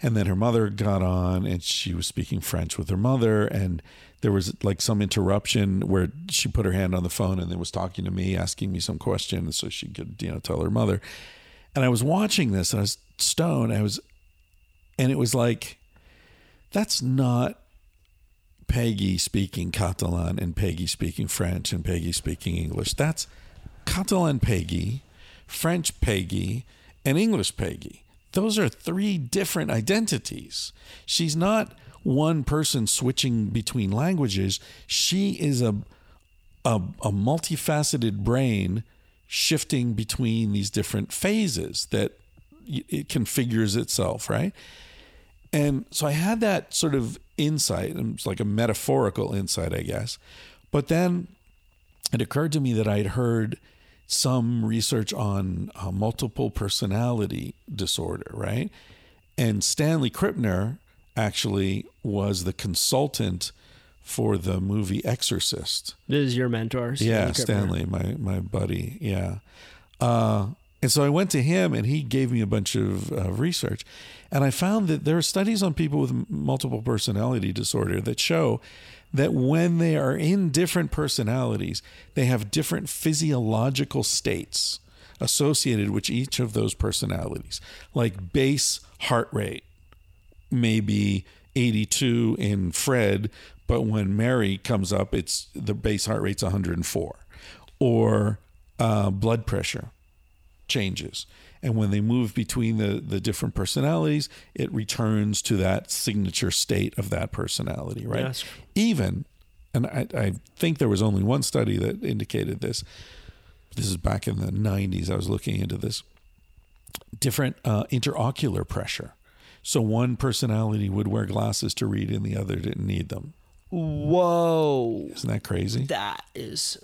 And then her mother got on and she was speaking French with her mother. And there was like some interruption where she put her hand on the phone and then was talking to me, asking me some question so she could, you know, tell her mother. And I was watching this and I was stoned. I was, and it was like, that's not Peggy speaking Catalan and Peggy speaking French and Peggy speaking English. That's Catalan Peggy, French Peggy, and English Peggy. Those are three different identities. She's not one person switching between languages. She is a a, a multifaceted brain shifting between these different phases that it configures itself, right? And so I had that sort of insight, and it's like a metaphorical insight, I guess. But then it occurred to me that I'd heard some research on uh, multiple personality disorder, right? And Stanley Krippner actually was the consultant for the movie Exorcist. This is your mentor. Yeah, Krippner. Stanley, my my buddy. Yeah, uh, And so I went to him and he gave me a bunch of uh, research. And I found that there are studies on people with m- multiple personality disorder that show that when they are in different personalities, they have different physiological states associated with each of those personalities, like base heart rate may be 82 in Fred, but when Mary comes up, it's the base heart rate's 104, or uh, blood pressure changes. And when they move between the, the different personalities, it returns to that signature state of that personality, right? Yes. Even, and I, I think there was only one study that indicated this. This is back in the 90s. I was looking into this. Different uh, interocular pressure. So one personality would wear glasses to read and the other didn't need them. Whoa. Isn't that crazy? That is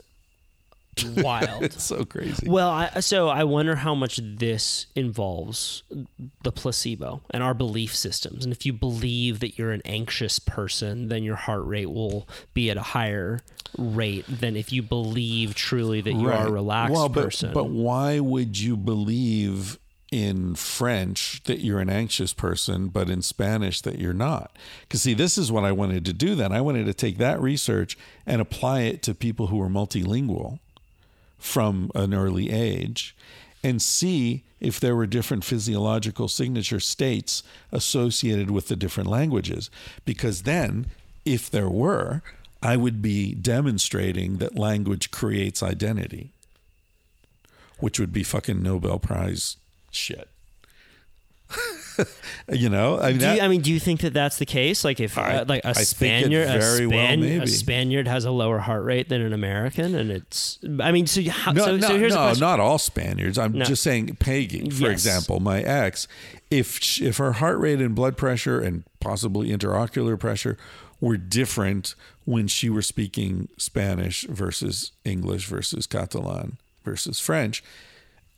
wild. (laughs) It's so crazy. Well, I, so I wonder how much this involves the placebo and our belief systems. And if you believe that you're an anxious person, then your heart rate will be at a higher rate than if you believe truly that you are a relaxed well, but, person. But why would you believe in French that you're an anxious person, but in Spanish that you're not? Because, see, this is what I wanted to do then. I wanted to take that research and apply it to people who are multilingual from an early age and see if there were different physiological signature states associated with the different languages. Because then, if there were, I would be demonstrating that language creates identity, which would be fucking Nobel Prize shit. (laughs) (laughs) you know, I mean, do you, that- I mean, do you think that that's the case? Like, if I- uh, like I a it Spaniard, a, Span- may a. Spaniard has a lower heart rate than an American, and it's. I mean, so how, No, so, no, so here's no, not all Spaniards. I'm No. just saying Peggy, for Yes. example, my ex. If sh- if her heart rate and blood pressure and possibly interocular pressure were different when she were speaking Spanish versus English versus Catalan versus French,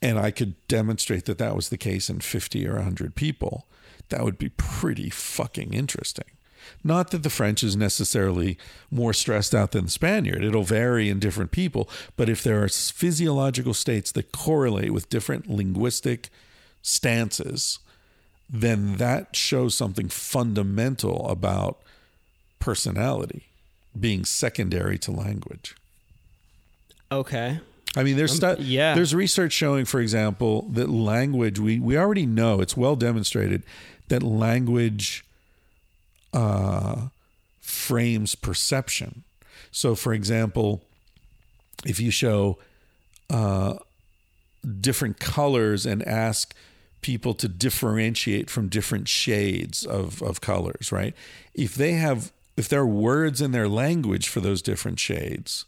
and I could demonstrate that that was the case in 50 or 100 people, that would be pretty fucking interesting. Not that the French is necessarily more stressed out than the Spaniard. It'll vary in different people. But if there are physiological states that correlate with different linguistic stances, then that shows something fundamental about personality being secondary to language. okay. I mean, there's stu- yeah. there's research showing, for example, that language we we already know it's well demonstrated that language uh, frames perception. So, for example, if you show uh, different colors and ask people to differentiate from different shades of, of colors, right? If they have, if there are words in their language for those different shades,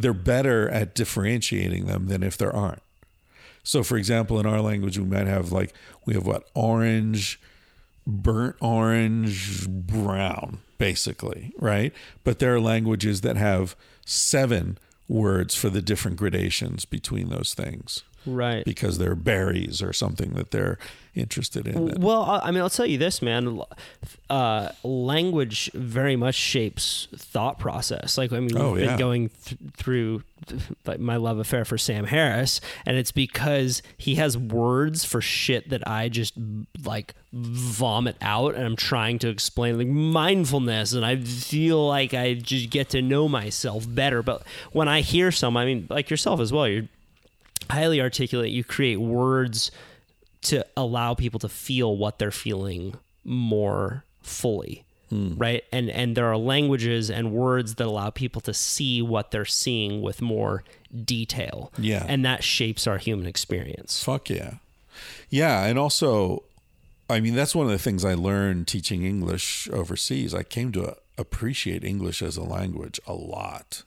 they're better at differentiating them than if there aren't. So, for example, in our language, we might have like, we have what? Orange, burnt orange, brown, basically, right? But there are languages that have seven words for the different gradations between those things Right. because they're berries or something that they're interested in. Well, I mean, I'll tell you this, man. Uh, language very much shapes thought process. Like, I mean, we've Oh, been yeah. going th- through like my love affair for Sam Harris, and it's because he has words for shit that I just like vomit out, and I'm trying to explain like mindfulness, and I feel like I just get to know myself better. But when I hear some, I mean, like yourself as well, you're highly articulate. You create words to allow people to feel what they're feeling more fully hmm. right and and there are languages and words that allow people to see what they're seeing with more detail Yeah. and that shapes our human experience Fuck yeah. Yeah. And also, I mean, that's one of the things I learned teaching English overseas. I came to appreciate English as a language a lot.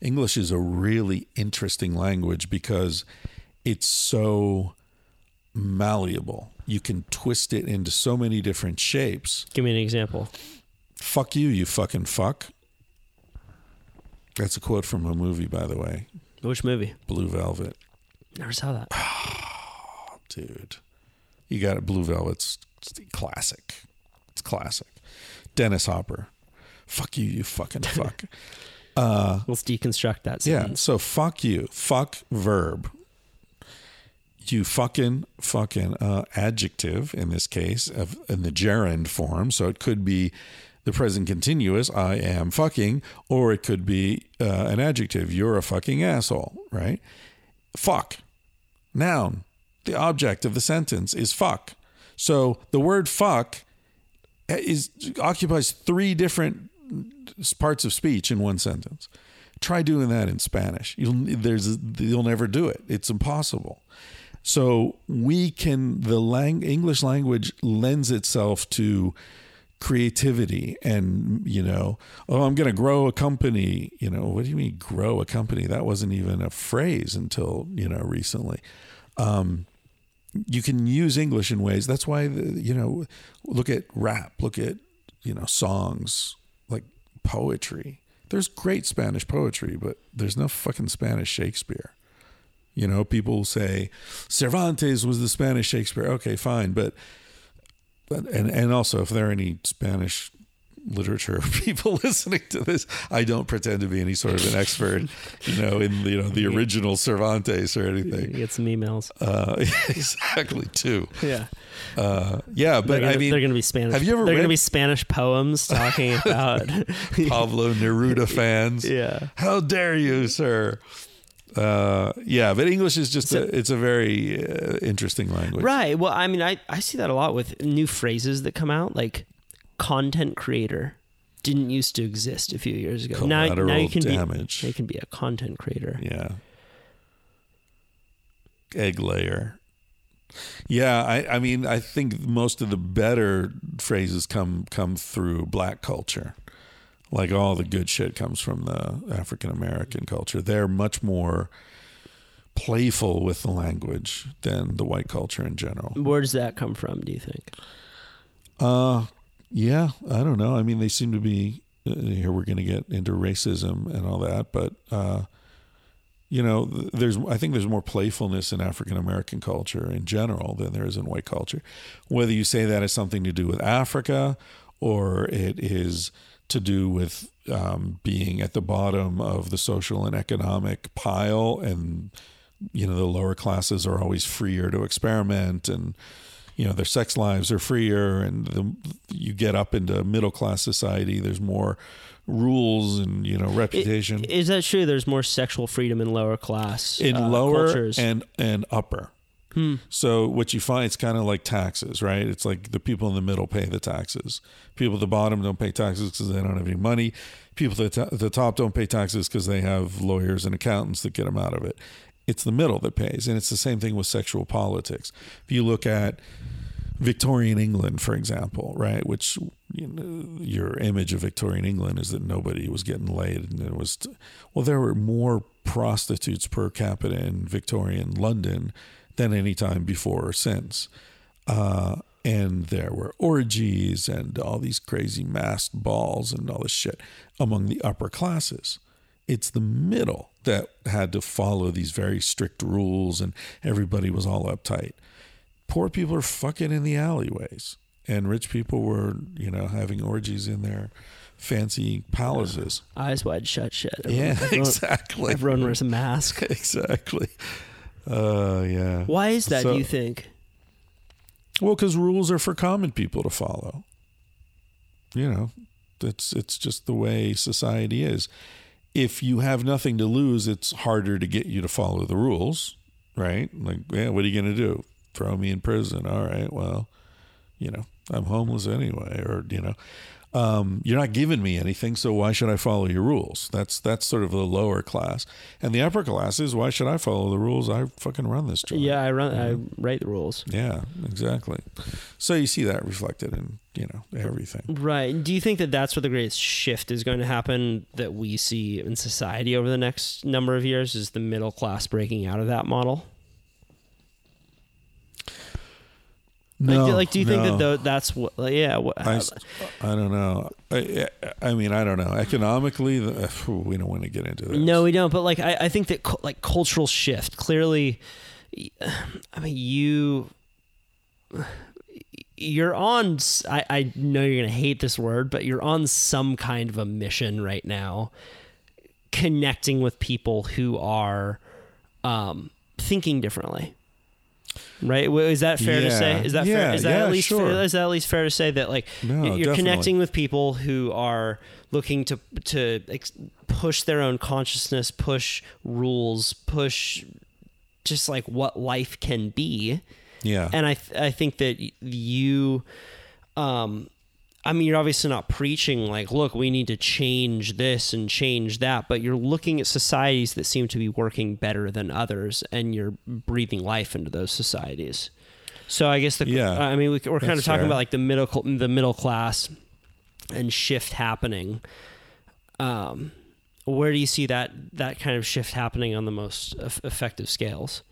English is a really interesting language because it's so malleable. You can twist it into so many different shapes. give me an example Fuck you, you fucking fuck. That's a quote from a movie, by the way, which movie Blue Velvet. never saw that (sighs) dude. You got it. Blue Velvet's it's classic. It's classic. Dennis Hopper. Fuck you, you fucking (laughs) fuck. Let's deconstruct that Sentence. yeah. So fuck you. Fuck verb. you fucking fucking uh, adjective in this case of in the gerund form. So it could be the present continuous, I am fucking, or it could be uh, an adjective, you're a fucking asshole, right? Fuck. Noun. The object of the sentence is fuck. So the word fuck is occupies three different parts of speech in one sentence. Try doing that in Spanish. You'll there's you'll never do it. It's impossible. So we can the lang, English language lends itself to creativity and you know oh i'm going to grow a company you know what do you mean grow a company that wasn't even a phrase until you know recently um, you can use english in ways that's why the, you know look at rap look at you know songs poetry. There's great spanish poetry but there's no fucking spanish shakespeare. You know people say cervantes was the spanish shakespeare. Okay fine but and and also if there are any Spanish literature people (laughs) listening to this, I don't pretend to be any sort of an expert, you know, in you know the original Cervantes or anything. get some emails. Uh, (laughs) exactly, too. Yeah. Uh, yeah, but gonna, I mean, they're going to be Spanish. Have you ever They're going to be Spanish poems talking (laughs) about. Pablo Neruda fans? Yeah. How dare you, sir? Uh, yeah, but English is just a, it's a very uh, interesting language. right. Well, I mean, I, I see that a lot with new phrases that come out, like content creator didn't used to exist a few years ago. Now, now you can damage. be you can be a content creator. Yeah. Egg layer. Yeah, I, I mean, I think most of the better phrases come come through black culture. Like all the good shit comes from the African American culture. They're much more playful with the language than the white culture in general. Where does that come from? Do you think? Uh, yeah, I don't know. I mean, they seem to be uh, here. We're going to get into racism and all that, but uh, you know, there's I think there's more playfulness in African American culture in general than there is in white culture. Whether you say that has something to do with Africa or it is to do with um, being at the bottom of the social and economic pile, and you know the lower classes are always freer to experiment and you know their sex lives are freer and the, you get up into middle class society there's more rules and you know reputation. Is that true? There's more sexual freedom in lower class in uh, lower cultures. and and upper. So what you find it's kind of like taxes right? It's like the people in the middle pay the taxes. People at the bottom don't pay taxes because they don't have any money. People at the top don't pay taxes because they have lawyers and accountants that get them out of it it's the middle that pays and it's the same thing with sexual politics if you look at Victorian England, for example, right? Which you know, your image of Victorian England is that nobody was getting laid, and it was well, there were more prostitutes per capita in Victorian London than any time before or since, uh, and there were orgies and all these crazy masked balls and all this shit among the upper classes. It's the middle that had to follow these very strict rules, and everybody was all uptight poor people are fucking in the alleyways and rich people were you know having orgies in their fancy palaces eyes wide shut shit. yeah Everyone, exactly everyone wears a mask. (laughs) exactly uh yeah Why is that? So- do you think? well because rules are for common people to follow you know it's it's just the way society is if you have nothing to lose it's harder to get you to follow the rules right? Like yeah what are you going to do? Throw me in prison. All right well you know i'm homeless anyway or you know um, you're not giving me anything so why should i follow your rules that's that's sort of the lower class and the upper class is why should i follow the rules i fucking run this job Yeah, I run. I write the rules. yeah, exactly. So you see that reflected in you know everything. Right. Do you think that that's where the greatest shift is going to happen that we see in society over the next number of years? Is the middle class breaking out of that model? Like, No, do, like, do you think that that's what? Like, yeah. What, I, s- I don't know. I, I mean, I don't know. Economically, the, we don't want to get into this. No, we don't. But like, I, I think that like cultural shift clearly. I mean, you you're on. I know you're gonna hate this word, but you're on some kind of a mission right now, connecting with people who are um, thinking differently. Right? Is that fair to say? Is that Yeah, fair? Is that yeah, at least sure. fair, is that at least fair to say that like No, you're definitely. connecting with people who are looking to to ex- push their own consciousness, push rules, push just like what life can be Yeah. and I th- I think that you, um, I mean, you're obviously not preaching like, look, we need to change this and change that, but you're looking at societies that seem to be working better than others, and you're breathing life into those societies. So I guess the Yeah, I mean, we, we're kind of talking fair. about like the middle the middle class and shift happening. Um, where do you see that that kind of shift happening on the most effective scales?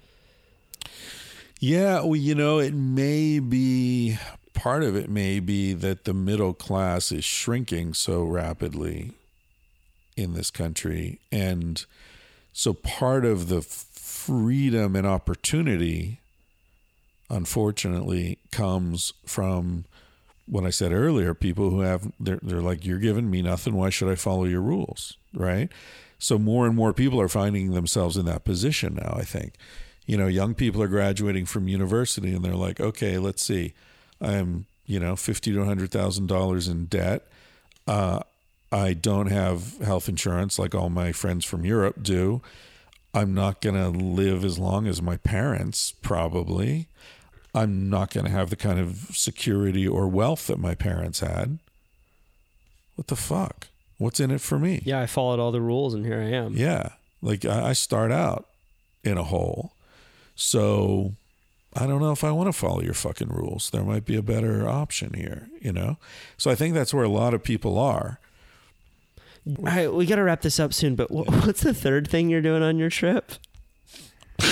Yeah, well, you know, it may be part of it may be that the middle class is shrinking so rapidly in this country. And so part of the freedom and opportunity, unfortunately, comes from what I said earlier people who have, they're, they're like, you're giving me nothing. Why should I follow your rules? Right. So more and more people are finding themselves in that position now, I think you know, young people are graduating from university and they're like, okay, let's see, I'm, you know, fifty to hundred thousand dollars in debt. Uh, I don't have health insurance like all my friends from Europe do. I'm not going to live as long as my parents, probably. I'm not going to have the kind of security or wealth that my parents had. What the fuck? What's in it for me? Yeah, I followed all the rules, and here I am. Yeah. Like I I start out in a hole. So I don't know if I want to follow your fucking rules. There might be a better option here, you know? So I think that's where a lot of people are. All right, we got to wrap this up soon. But wh- what's the third thing you're doing on your trip? (laughs)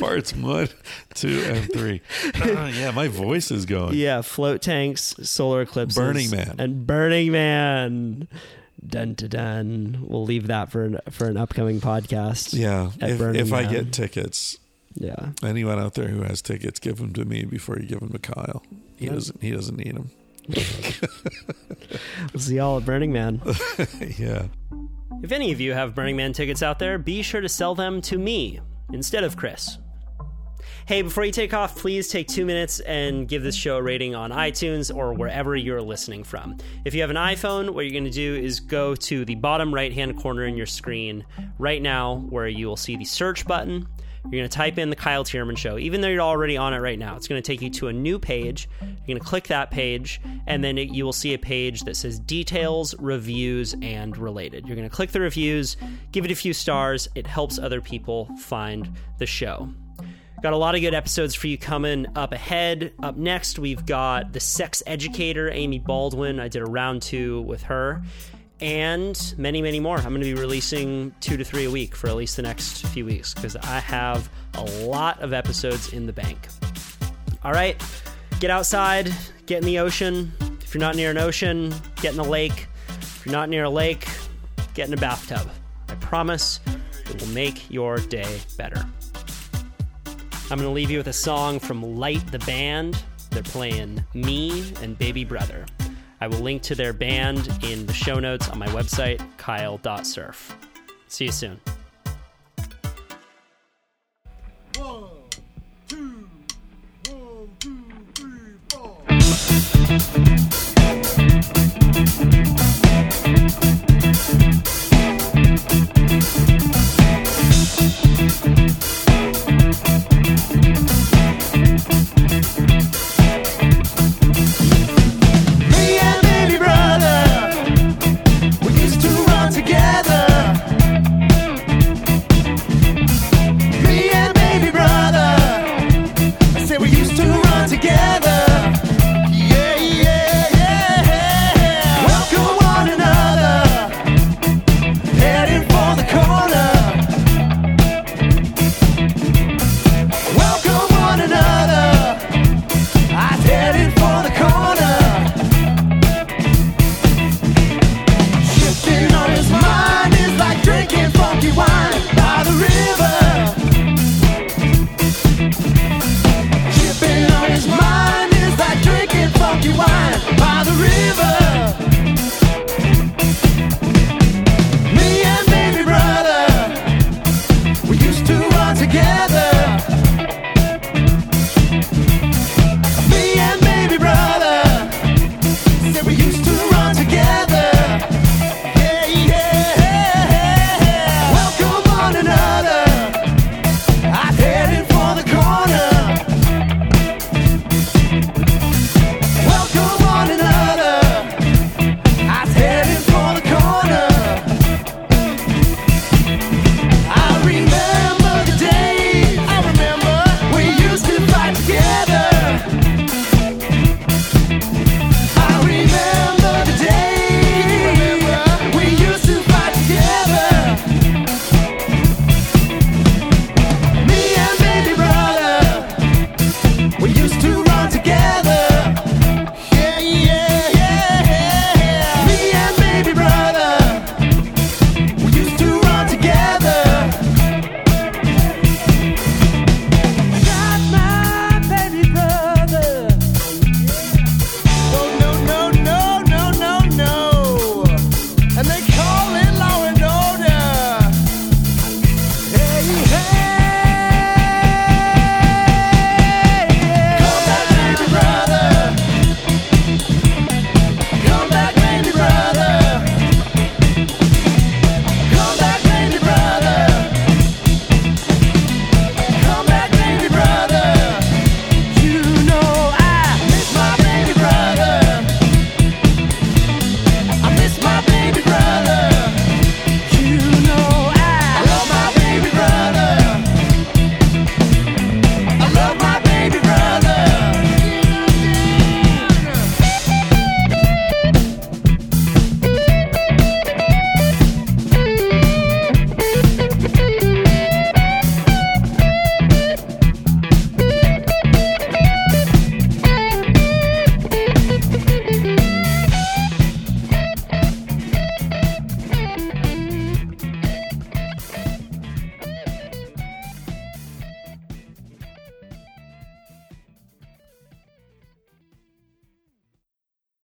Parts one, two, and three. Uh, yeah, my voice is going. Yeah, float tanks, solar eclipses, Burning Man. and Burning Man. Dun to dun. We'll leave that for an, for an upcoming podcast. Yeah. If, if I get tickets, yeah. anyone out there who has tickets, give them to me before you give them to Kyle. He Yeah. doesn't. He doesn't need them. (laughs) We'll see y'all at Burning Man. (laughs) yeah. If any of you have Burning Man tickets out there, be sure to sell them to me instead of Chris. Hey, before you take off, please take two minutes and give this show a rating on iTunes or wherever you're listening from. If you have an iPhone, what you're going to do is go to the bottom right hand corner in your screen right now where you will see the search button. You're going to type in the Kyle Thiermann Show. Even though you're already on it right now, it's going to take you to a new page. You're going to click that page, and then it, you will see a page that says details, reviews, and related. You're going to click the reviews, give it a few stars. It helps other people find the show. Got a lot of good episodes for you coming up ahead. Up next, we've got the sex educator, Amy Baldwin. I did a round two with her, and many, many more. I'm going to be releasing two to three a week for at least the next few weeks because I have a lot of episodes in the bank. All right, get outside, get in the ocean. If you're not near an ocean, get in a lake. If you're not near a lake, get in a bathtub. I promise it will make your day better. I'm going to leave you with a song from Light the Band. They're playing Me and Baby Brother. I will link to their band in the show notes on my website, kyle.surf. See you soon. Me